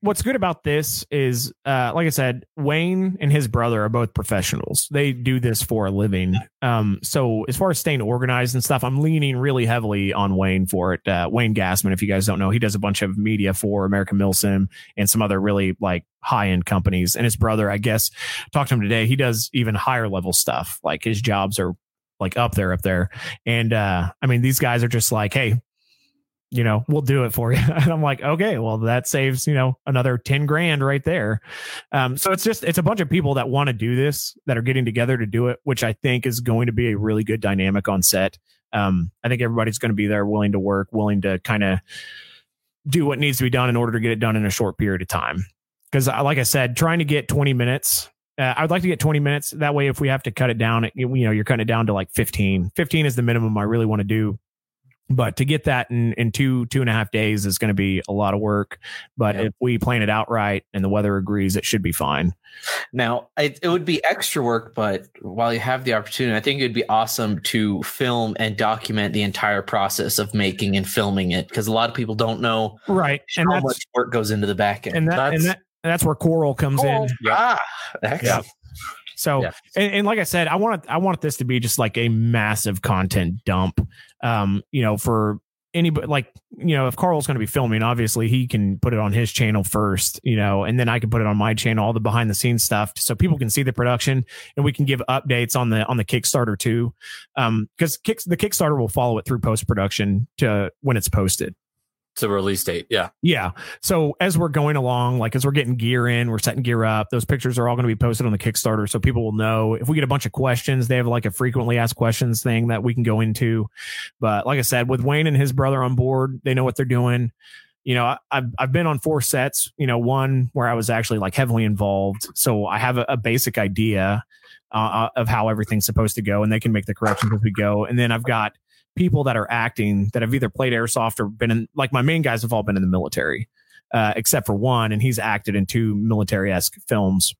what's good about this is uh like i said wayne and his brother are both professionals. They do this for a living. Um so as far as staying organized and stuff i'm leaning really heavily on wayne for it. Uh wayne gassman if you guys don't know he does a bunch of media for american milsim and some other really like high-end companies. And his brother i guess talked to him today he does even higher level stuff. Like his jobs are like up there up there. And uh i mean these guys are just like hey you know, we'll do it for you. (laughs) And I'm like, okay, well, that saves, you know, another 10 grand right there. Um, so it's just, it's a bunch of people that want to do this that are getting together to do it, which I think is going to be a really good dynamic on set. Um, I think everybody's going to be there willing to work, willing to kind of do what needs to be done in order to get it done in a short period of time. Cause like I said, trying to get 20 minutes, uh, I would like to get 20 minutes. That way, if we have to cut it down, you know, you're cutting it down to like 15. 15 is the minimum I really want to do but to get that in, in two two and a half days is going to be a lot of work but Yep. if we plan it out right and the weather agrees it should be fine Now, it, it would be extra work, but while you have the opportunity, I think it'd be awesome to film and document the entire process of making and filming it because a lot of people don't know right and how that's much work goes into the back end. and that That's- and that that's where Carl comes in Ah, excellent. So, Yeah. and, and like I said, I want I want this to be just like a massive content dump. Um, you know, for anybody like you know, if Carl's going to be filming, obviously he can put it on his channel first, you know, and then I can put it on my channel, all the behind the scenes stuff, so people can see the production and we can give updates on the on the Kickstarter too. Um, because kicks the Kickstarter will follow it through post production to when it's posted. To release date. Yeah. Yeah. So as we're going along, like as we're getting gear in, we're setting gear up, those pictures are all going to be posted on the Kickstarter. So people will know if we get a bunch of questions, they have like a frequently asked questions thing that we can go into. But like I said, with Wayne and his brother on board, they know what they're doing. You know, I, I've, I've been on four sets, you know, one where I was actually like heavily involved. So I have a, a basic idea uh, of how everything's supposed to go and they can make the corrections as we go. And then I've got people that are acting that have either played airsoft or been in like my main guys have all been in the military uh, except for one and he's acted in two military-esque films.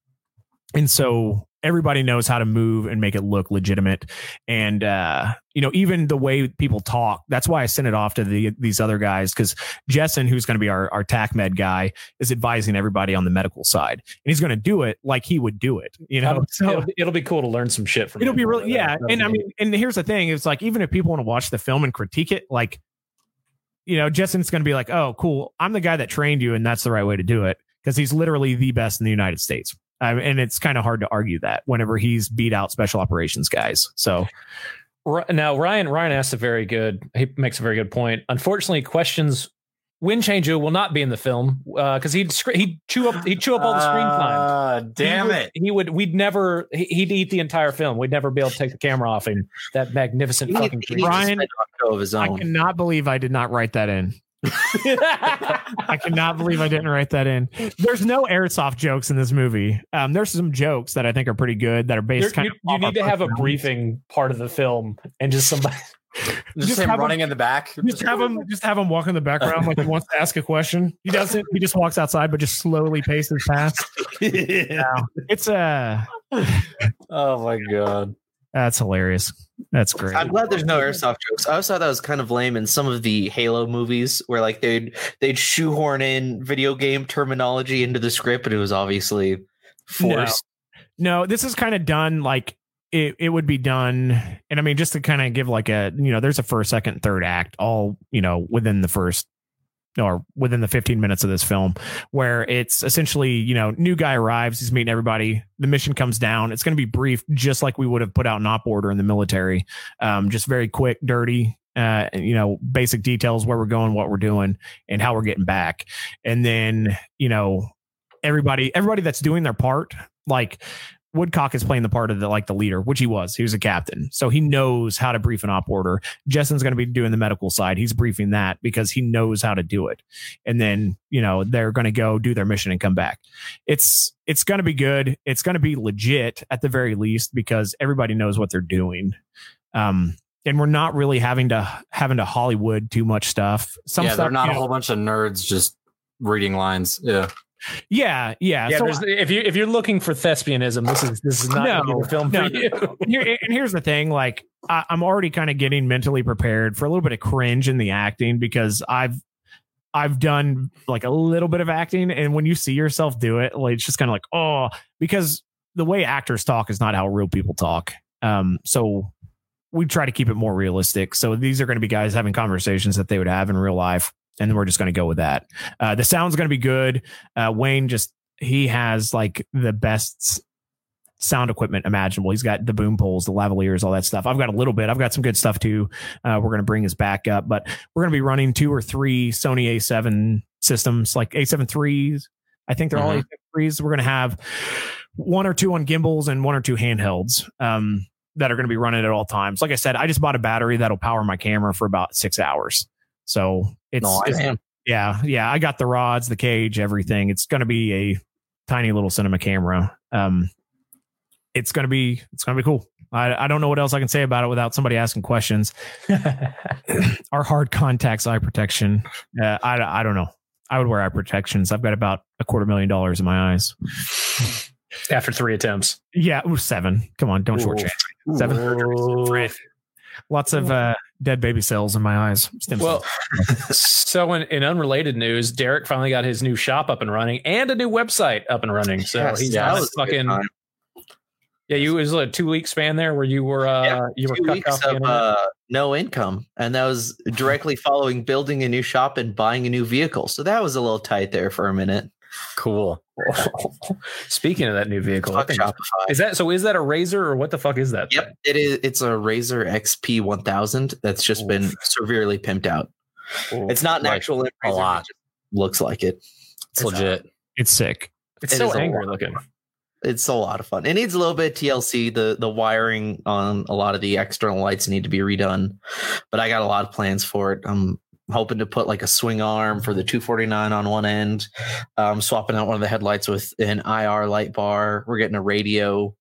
And so everybody knows how to move and make it look legitimate. And uh you know even the way people talk that's why i sent it off to the these other guys because jessen who's going to be our our tac med guy is advising everybody on the medical side. And he's going to do it like he would do it you know? So it'll, be- it'll be cool to learn some shit from. it'll be really yeah. That'll and i mean and here's the thing it's like even if people want to watch the film and critique it like you know jessen's going to be like oh cool i'm the guy that trained you and that's the right way to do it because he's literally the best in the united states um, and it's kind of hard to argue that whenever he's beat out special operations guys so now Ryan Ryan asks a very good. He makes a very good point. Unfortunately, questions. Wind Changer will not be in the film because he'd scr- he'd chew up he'd chew up all the screen time. Ah, He damn would- it. He would. We'd never. he- He'd eat the entire film. We'd never be able to take the camera off him. That magnificent He, fucking he creature. Ryan, spend a show of his i cannot believe i did not write that in (laughs) i cannot believe i didn't write that in there's no airsoft jokes in this movie um there's some jokes that i think are pretty good that are based You're- kind you, of you need to have a briefing part of the film and just somebody. Just, Just him have him- running in the back. just have him just have him walk in the background like he wants to ask a question he doesn't he just walks outside but just slowly paces past (laughs) yeah. it's uh Oh my god. That's hilarious that's great I'm glad there's no airsoft jokes. I always thought that was kind of lame in some of the Halo movies where like they'd they'd shoehorn in video game terminology into the script, but it was obviously forced. no this is kind of done like it, it would be done and i mean just to kind of give like a you know there's a first second third act all you know within the first or within the 15 minutes of this film where it's essentially you know new guy arrives he's meeting everybody the mission comes down it's going to be brief just like we would have put out an op order in the military. Um, just very quick dirty uh, you know basic details where we're going what we're doing and how we're getting back. And then you know everybody everybody that's doing their part like Woodcock is playing the part of the like the leader, which he was. He was a captain, so he knows how to brief an op order. Jessen's going to be doing the medical side. He's briefing that because he knows how to do it. And then you know they're going to go do their mission and come back. It's it's going to be good. It's going to be legit at the very least because everybody knows what they're doing. Um, and we're not really having to having to Hollywood too much stuff. Some yeah, stuff, they're not you a know- whole bunch of nerds just reading lines. Yeah. Yeah, yeah. Yeah, So if you if you're looking for thespianism, this is this is not No, the film no, for you. Here, and here's the thing like I, i'm already kind of getting mentally prepared for a little bit of cringe in the acting because i've i've done like a little bit of acting and when you see yourself do it like it's just kind of like oh because the way actors talk is not how real people talk um so we try to keep it more realistic so these are going to be guys having conversations that they would have in real life and we're just going to go with that uh the sound's going to be good uh wayne just he has like the best sound equipment imaginable. He's got the boom poles, the lavaliers, all that stuff. I've got a little bit. I've got some good stuff too. Uh, we're going to bring his back up, but we're going to be running two or three Sony A7 systems, like A7 threes. I think they're all Mhm. A7 threes. We're going to have one or two on gimbals and one or two handhelds. Um, that are going to be running at all times. Like I said, I just bought a battery that'll power my camera for about six hours. So it's, Nice. it's yeah, yeah. I got the rods, the cage, everything. It's going to be a tiny little cinema camera. Um, it's going to be it's going to be cool. I, I don't know what else I can say about it without somebody asking questions. (laughs) Our hard contacts eye protection. Uh, I, I don't know. I would wear eye protections. I've got about a quarter million dollars in my eyes. After three attempts. Yeah, ooh, seven. Come on, don't Ooh. shortchange. Seven surgeries. Lots of uh, dead baby cells in my eyes. Stem Well, (laughs) so in, in unrelated news, Derek finally got his new shop up and running and a new website up and running. So Yes, he's that on a was fucking yeah. You it was a two week span there where you were uh Yeah, you were two cut weeks off of uh, no income, and that was directly following building a new shop and buying a new vehicle. So that was a little tight there for a minute. Cool. (laughs) Speaking of that new vehicle, Fuck Shopify. is that so? Is that a razor or what the fuck is that? Yep, it is. It's a RZR XP 1000 that's just been severely pimped out. thing? It's not an Like, actual a Razer, lot. it looks like it. It's legit. it's sick. It's it so a angry lot. looking. It's a lot of fun. It needs a little bit of TLC. The the wiring on a lot of the external lights need to be redone, but I got a lot of plans for it. I'm hoping to put like a swing arm for the 249 on one end. Um, swapping out one of the headlights with an IR light bar. We're getting a radio,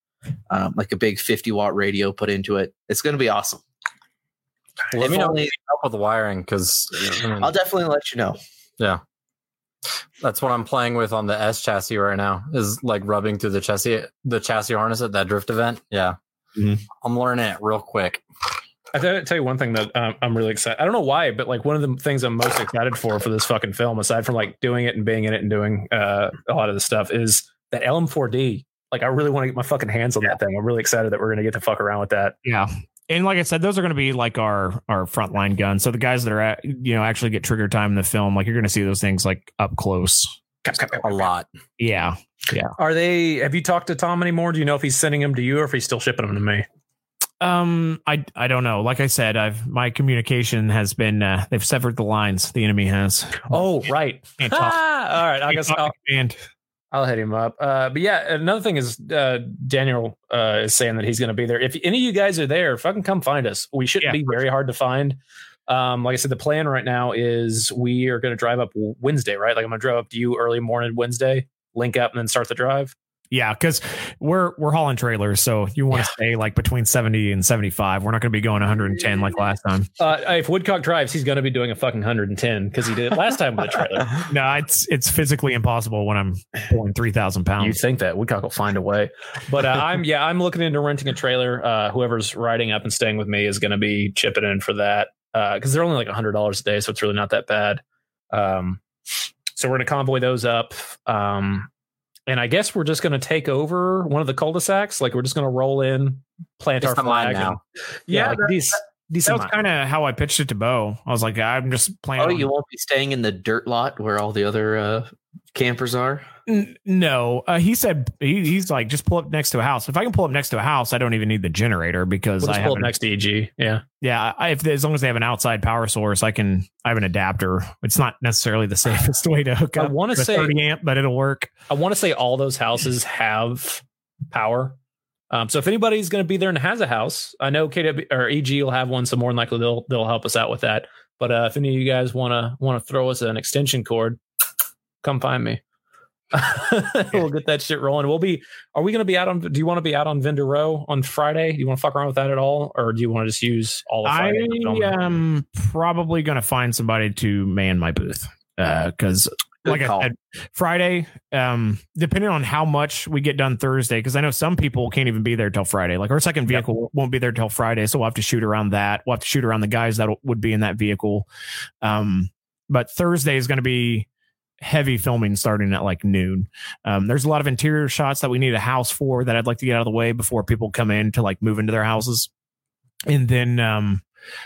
um, like a big 50 watt radio put into it. It's going to be awesome. Let If me know only- help with the wiring because I'll definitely let you know. Yeah. That's what I'm playing with on the S chassis right now. Is like rubbing through the chassis, the chassis harness at that drift event. Yeah, Mhm. I'm learning it real quick. I tell, tell you one thing that um, I'm really excited. I don't know why, but like one of the things I'm most excited for for this fucking film, aside from like doing it and being in it and doing uh, a lot of the stuff, is that LM4D. Like, I really want to get my fucking hands on that thing. I'm really excited that we're gonna get to fuck around with that. Yeah. And like I said, those are going to be like our our frontline guns. So the guys that are at, you know actually get trigger time in the film, like you're going to see those things like up close. A lot. Yeah, yeah. Are they? Have you talked to Tom anymore? Do you know if he's sending them to you or if he's still shipping them to me? Um, I I don't know. Like I said, I've my communication has been uh, they've severed the lines. The enemy has. Oh, right. (laughs) Can't talk. Ah, (laughs) all right. I guess I'll, and I'll hit him up. Uh, but yeah, another thing is uh, Daniel uh, is saying that he's going to be there. If any of you guys are there, fucking come find us. We shouldn't Yeah. be very hard to find. Um, like I said, the plan right now is we are going to drive up Wednesday, right? Like I'm going to drive up to you early morning Wednesday, link up, and then start the drive. Yeah, because we're we're hauling trailers, so you want to stay like between seventy and seventy five. We're not going to be going one hundred and ten like last time. Uh, if Woodcock drives, he's going to be doing a fucking 110 because he did it last time with the trailer. (laughs) No, it's it's physically impossible when I'm pulling three thousand pounds. You think that Woodcock will find a way, but uh, I'm yeah, I'm looking into renting a trailer. Uh, whoever's riding up and staying with me is going to be chipping in for that because they're only like hundred dollars a day, so it's really not that bad. Um, so we're going to convoy those up, um, and I guess we're just going to take over one of the cul-de-sacs. Like we're just going to roll in, plant It's our not mine flag. and- now. yeah, Yeah, like that- these. That Decent was kind of how I pitched it to Bo. I was like, I'm just playing. Oh, on- you won't be staying in the dirt lot where all the other uh, campers are. N- no, uh, he said he, he's like just pull up next to a house. If I can pull up next to a house, I don't even need the generator because We'll I pull up next to EG. Yeah. yeah. I, if as long as they have an outside power source, I can. I have an adapter. It's not necessarily the (laughs) safest way to hook up. I wanna say- 30 amp, but it'll work. I want to say all those houses have power. Um, so if anybody's going to be there and has a house, I know KW or EG will have one, so more than likely they'll they'll help us out with that. But uh, if any of you guys want to want to throw us an extension cord, come find me. (laughs) we'll get that shit rolling. We'll be. Are we going to be out on? Do you want to be out on Vendor Row on Friday? Do you want to fuck around with that at all, or do you want to just use all of I Friday? to film? am probably going to find somebody to man my booth because, Good like call. I said, Friday, um, depending on how much we get done Thursday, because I know some people can't even be there till Friday. Like our second Yeah. vehicle won't be there till Friday, so we'll have to shoot around that. We'll have to shoot around the guys that would be in that vehicle. Um, but Thursday is going to be heavy filming starting at like noon. Um, there's a lot of interior shots that we need a house for that I'd like to get out of the way before people come in to like move into their houses. And then um,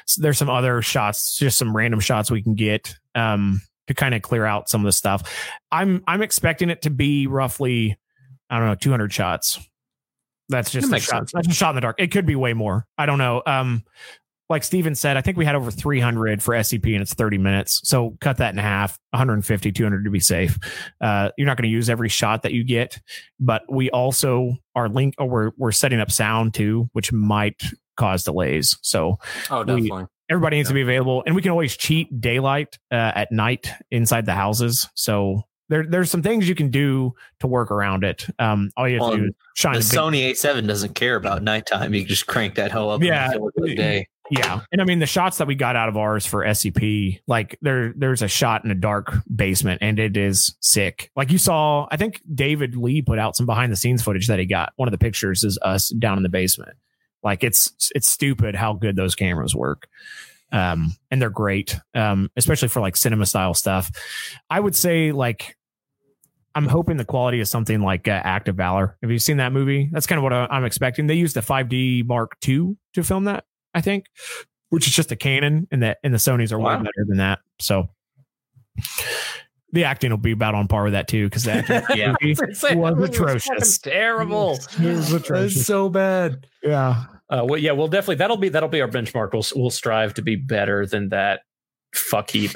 s- there's some other shots, just some random shots we can get um, to kind of clear out some of the stuff. I'm I'm expecting it to be roughly, I don't know, 200 shots. That's just That a shot. sense. That's a shot in the dark. It could be way more. I don't know. Um, like Steven said, I think we had over 300 for SCP and it's 30 minutes. So cut that in half, 150, 200 to be safe. Uh, you're not going to use every shot that you get, but we also are link or we're, we're setting up sound too, which might cause delays. So Oh, We- definitely. everybody needs to be available and we can always cheat daylight uh, at night inside the houses. So there there's some things you can do to work around it. Um, all you have Well, to do is shine The a Sony A7 doesn't care about nighttime. You can just crank that hell up. Yeah. and fill it for the day. Yeah, and I mean the shots that we got out of ours for SCP, like there, there's a shot in a dark basement, and it is sick. Like you saw, I think David Lee put out some behind the scenes footage that he got. One of the pictures is us down in the basement. Like it's it's stupid how good those cameras work, um, and they're great, um, especially for like cinema style stuff. I would say like. I'm hoping the quality is something like uh, Act of Valor. Have you seen that movie? That's kind of what I'm expecting. They used the 5D Mark II to film that. I think, which is just a Canon, and that and the Sony's are way better than that. So the acting will be about on par with that too, because that (laughs) Yeah. was atrocious. terrible. It was That's atrocious. so bad. Yeah, Uh, well, yeah, we'll definitely that'll be that'll be our benchmark. We'll we'll strive to be better than that fuck heap.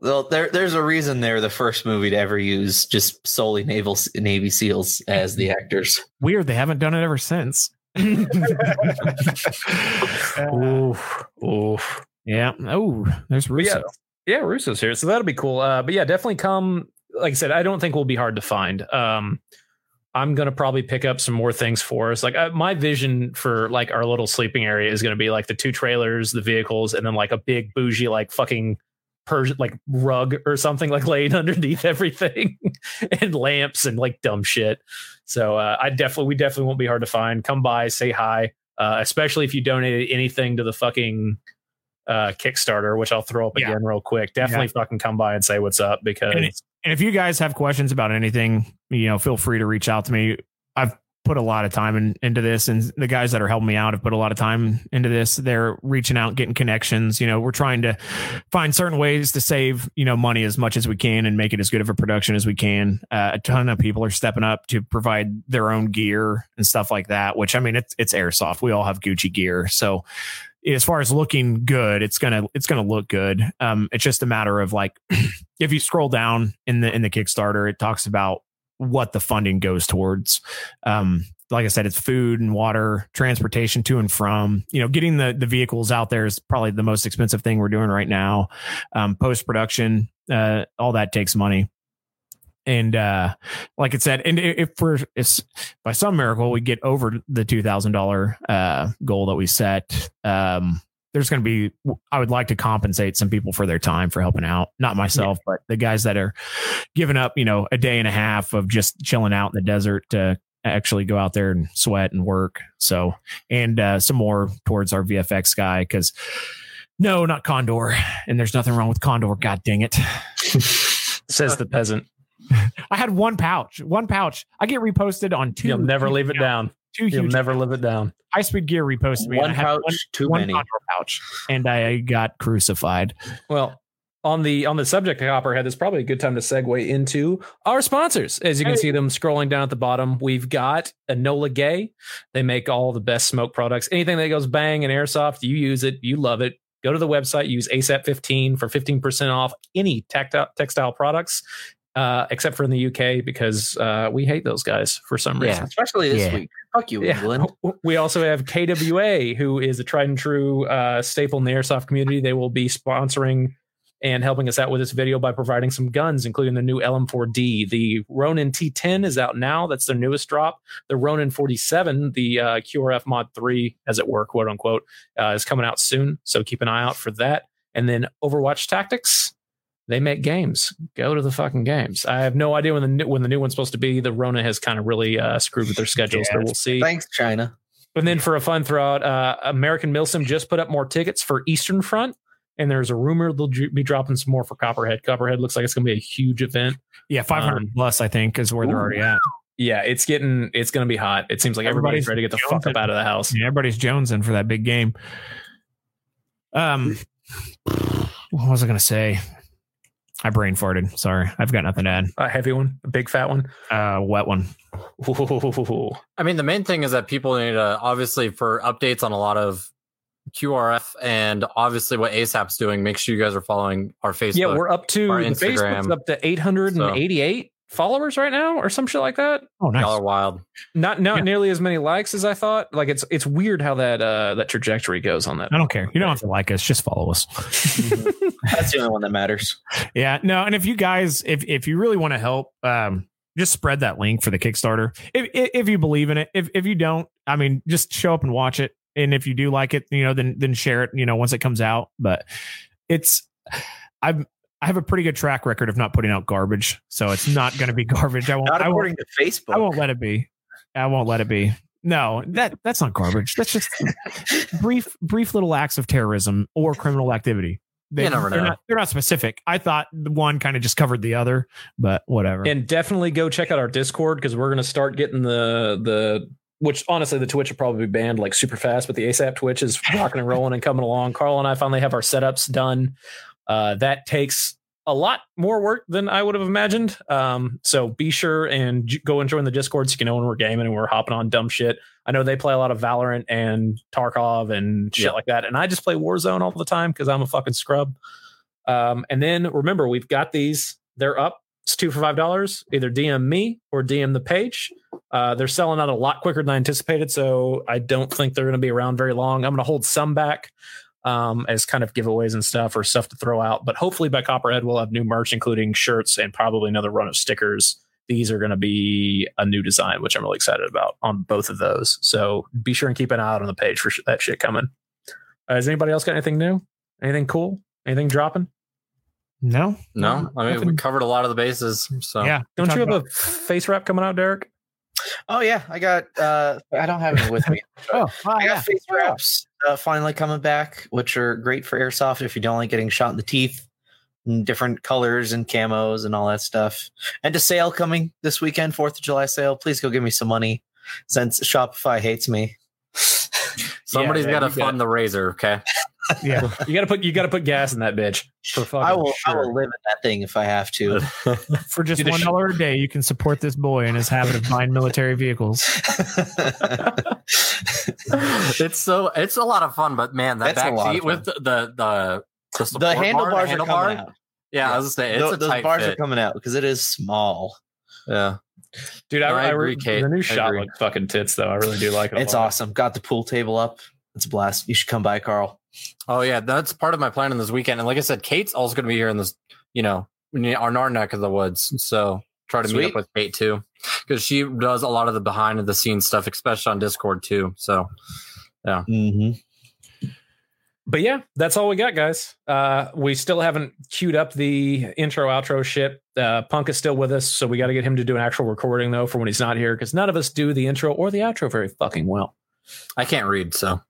Well, there, there's a reason they're the first movie to ever use just solely naval Navy SEALs as the actors. weird. They haven't done it ever since. (laughs) Oof, oof. Yeah. Oh, there's Russo. yeah, yeah, Russo's here, so that'll be cool. Uh, but yeah, definitely come. Like I said, I don't think we'll be hard to find. Um, I'm gonna probably pick up some more things for us. Like uh, my vision for like our little sleeping area is gonna be like the two trailers, the vehicles, and then like a big bougie like fucking Persian like rug or something like laid (laughs) underneath everything, (laughs) and lamps and like dumb shit. So uh, I definitely we definitely won't be hard to find. Come by, say hi. Uh, especially if you donated anything to the fucking uh, Kickstarter, which I'll throw up Yeah. again real quick. Definitely fucking come by and say what's up because And And if you guys have questions about anything, you know, feel free to reach out to me. I've put a lot of time in, into this, and the guys that are helping me out have put a lot of time into this. They're reaching out, getting connections. You know, we're trying to find certain ways to save, you know, money as much as we can and make it as good of a production as we can. Uh, a ton of people are stepping up to provide their own gear and stuff like that. Which I mean, it's it's airsoft. We all have Gucci gear, so as far as looking good, it's gonna it's gonna look good. Um, it's just a matter of like (clears throat) if you scroll down in the in the Kickstarter, it talks about what the funding goes towards. Um, like I said, it's food and water, transportation to and from. You know, getting the the vehicles out there is probably the most expensive thing we're doing right now. Um, Post production, uh, all that takes money. And uh, like I said, and if for if by some miracle we get over the two thousand dollar uh, goal that we set, um, there's going to be i would like to compensate some people for their time for helping out. Not myself but the guys that are giving up you know a day and a half of just chilling out in the desert to actually go out there and sweat and work. So and uh, some more towards our vfx guy because no not condor. And there's nothing wrong with condor god dang it. (laughs) Says the peasant. (laughs) i had one pouch one pouch. I get reposted on 2 You'll never leave it down. Two You'll huge never live it down. high speed gear reposted me One I pouch, one, too one many. pouch and i got crucified Well, on the on the subject of Copperhead, it's probably a good time to segue into our sponsors. As you can Hey. see them scrolling down at the bottom, we've got Enola Gaye. They make all the best smoke products. Anything that goes bang and airsoft, you use it, you love it. Go to the website, use ASAP15 for 15% off any tactile, textile products, uh, except for in the UK because uh, we hate those guys for some Yeah. reason. Especially this Yeah. week. Fuck you, Yeah. England. (laughs) We also have KWA, who is a tried and true uh, staple in the airsoft community. They will be sponsoring and helping us out with this video by providing some guns, including the new LM4D. The Ronin T10 is out now. That's their newest drop. The Ronin 47, the uh, QRF Mod 3, as it were, quote unquote, uh, is coming out soon. So keep an eye out for that. And then Overwatch Tactics. They make games. Go to the fucking games. I have no idea when the new, when the new one's supposed to be. The Rona has kind of really uh, screwed with their schedules, so Yeah, we'll see. Thanks, China. And then for a fun throughout, uh, American Milsim just put up more tickets for Eastern Front. And there's a rumor they'll be dropping some more for Copperhead. Copperhead looks like it's going to be a huge event. Yeah, 500 Um, plus, I think, is where they're already at. Yeah, it's getting it's going to be hot. It seems like everybody's, Everybody's ready to get the fuck up out of the house. Yeah, everybody's jonesing for that big game. Um, what was I going to say? I brain farted. Sorry, I've got nothing to add. A heavy one, a big fat one. Uh, wet one. Ooh. I mean, the main thing is that people need to obviously for updates on a lot of QRF and obviously what ASAP's doing. Make sure you guys are following our Facebook. Yeah, we're up to Our the Instagram. Facebook's up to 888. Followers right now or some shit like that. Oh, nice. Y'all are wild. Not not Yeah. nearly as many likes as I thought. Like it's it's weird how that uh that trajectory goes on that. I don't care. You don't have to like us. Just follow us. (laughs) That's the only one that matters. Yeah, no, and if you guys, if if you really want to help, um, just spread that link for the Kickstarter. If if, if you believe in it, if if you don't, I mean, just show up and watch it. And if you do like it, you know, then then share it. You know, once it comes out. But it's, I've I have a pretty good track record of not putting out garbage, so it's not going to be (laughs) garbage. I won't. Not I won't. according to Facebook. I won't let it be. I won't let it be. No, that that's not garbage. That's just (laughs) brief brief little acts of terrorism or criminal activity. They, You never they're know. not they're not specific. I thought the one kind of just covered the other, but whatever. And definitely go check out our Discord because we're gonna start getting the the which honestly the Twitch will probably be banned like super fast, but the ASAP Twitch is rocking and rolling and coming along. Carl and I finally have our setups done. Uh, that takes a lot more work than I would have imagined. Um, so be sure and j- go and join the Discord so you can know when we're gaming and we're hopping on dumb shit. I know they play a lot of Valorant and Tarkov and shit Yeah. like that, and I just play Warzone all the time because I'm a fucking scrub. Um, and then remember, we've got these. They're up. It's two for five dollars. Either DM me or DM the page. Uh, they're selling out a lot quicker than I anticipated, so I don't think they're going to be around very long. I'm going to hold some back um, as kind of giveaways and stuff or stuff to throw out. But hopefully by Copperhead we'll have new merch, including shirts and probably another run of stickers. These are going to be a new design, which I'm really excited about on both of those. So be sure and keep an eye out on the page for sh- that shit coming. Uh, has anybody else got anything new? Anything cool? Anything dropping? no, No, I mean we covered a lot of the bases. So yeah. Don't you have Talk a face wrap coming out, Derek? Oh yeah, I got. uh I don't have it with me. about- oh, I yeah. got face wraps uh, finally coming back, which are great for airsoft if you don't like getting shot in the teeth. in Different colors and camos and all that stuff. And a sale coming this weekend, Fourth of July sale. Please go give me some money, since Shopify hates me. somebody's Yeah, got to fund the razor. Okay. Yeah. (laughs) You got to put you got to put gas in that bitch. For fucking I will. I will live in that thing if I have to. (laughs) For just Do one a day, you can support this boy in his habit of buying military vehicles. (laughs) it's so it's a lot of fun, but man, that That's a back lot seat with the the the, the, support the bar, handlebars the are handlebar, coming out. Yeah, I was gonna say it's Tho- a those tight bars fit. are coming out because it is small. yeah, Dude, I, No, I I agree, re- Kate. The new I shot agree. looks fucking tits, though. I really do like it. It's awesome. Got the pool table up. It's a blast. You should come by, Carl. oh yeah, that's part of my plan in this weekend. And like I said, Kate's also gonna be here in this, you know, in our our neck of the woods. So try to meet up with Kate too, because she does a lot of the behind the scenes stuff, especially on Discord too. So Mm-hmm. But yeah, that's all we got, guys. Uh, we still haven't queued up the intro outro shit. Uh, Punk is still with us, so we got to get him to do an actual recording though for when he's not here, because none of us do the intro or the outro very fucking well. I can't read. So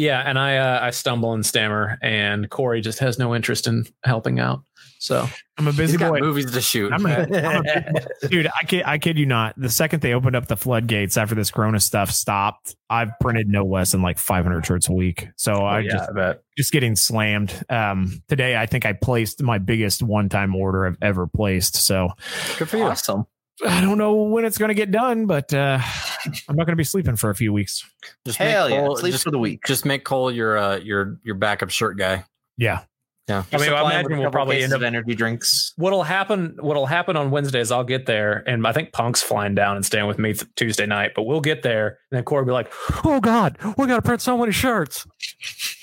Yeah, and I uh, I stumble and stammer, and Corey just has no interest in helping out. So I'm a busy boy. movies to shoot. I'm a, I'm a- (laughs) dude. I kid, I kid you not. The second they opened up the floodgates after this Corona stuff stopped, I've printed no less than like 500 shirts a week. So I Oh, yeah, just I bet. just getting slammed. Um, today, I think I placed my biggest one time order I've ever placed. So Good for you. Awesome. I don't know when it's going to get done, but uh, I'm not going to be sleeping for a few weeks. Just Hell make yeah. Cole, Sleep just, for the week. just make Cole your uh, your your backup shirt guy. Yeah. Yeah. I mean, I imagine we'll probably end up of energy drinks. what'll happen what'll happen on wednesday is i'll get there and i think punk's flying down and staying with me th- tuesday night but we'll get there and then corey will be like oh god we gotta print so many shirts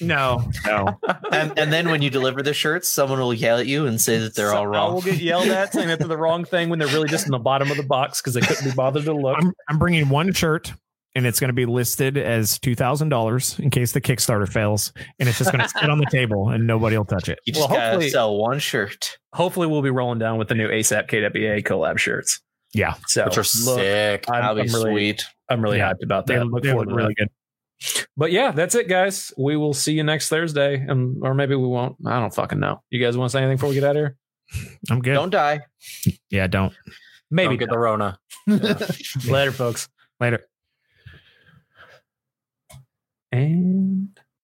No, no. and, and then when you deliver the shirts, someone will yell at you and say that they're So all I wrong. will get yelled at saying that they're the wrong thing when they're really just in the bottom of the box because they couldn't be bothered to look I'm, I'm bringing one shirt and it's going to be listed as $2,000 in case the Kickstarter fails. And it's just going to sit on the table and nobody will touch it. You just Well, gotta hopefully- sell one shirt. hopefully we'll be rolling down with the new asap kwa collab shirts Yeah. so Which are look, sick. I'm, That'll be I'm really, sweet. I'm really Yeah. hyped about that look, Look they forward look to really good. but yeah that's it guys we will see you next thursday and or maybe we won't i don't fucking know you guys want to say anything before we get out of here I'm good. Don't die. yeah, don't. maybe Don't get the Rona. (laughs) (laughs) later folks Later. And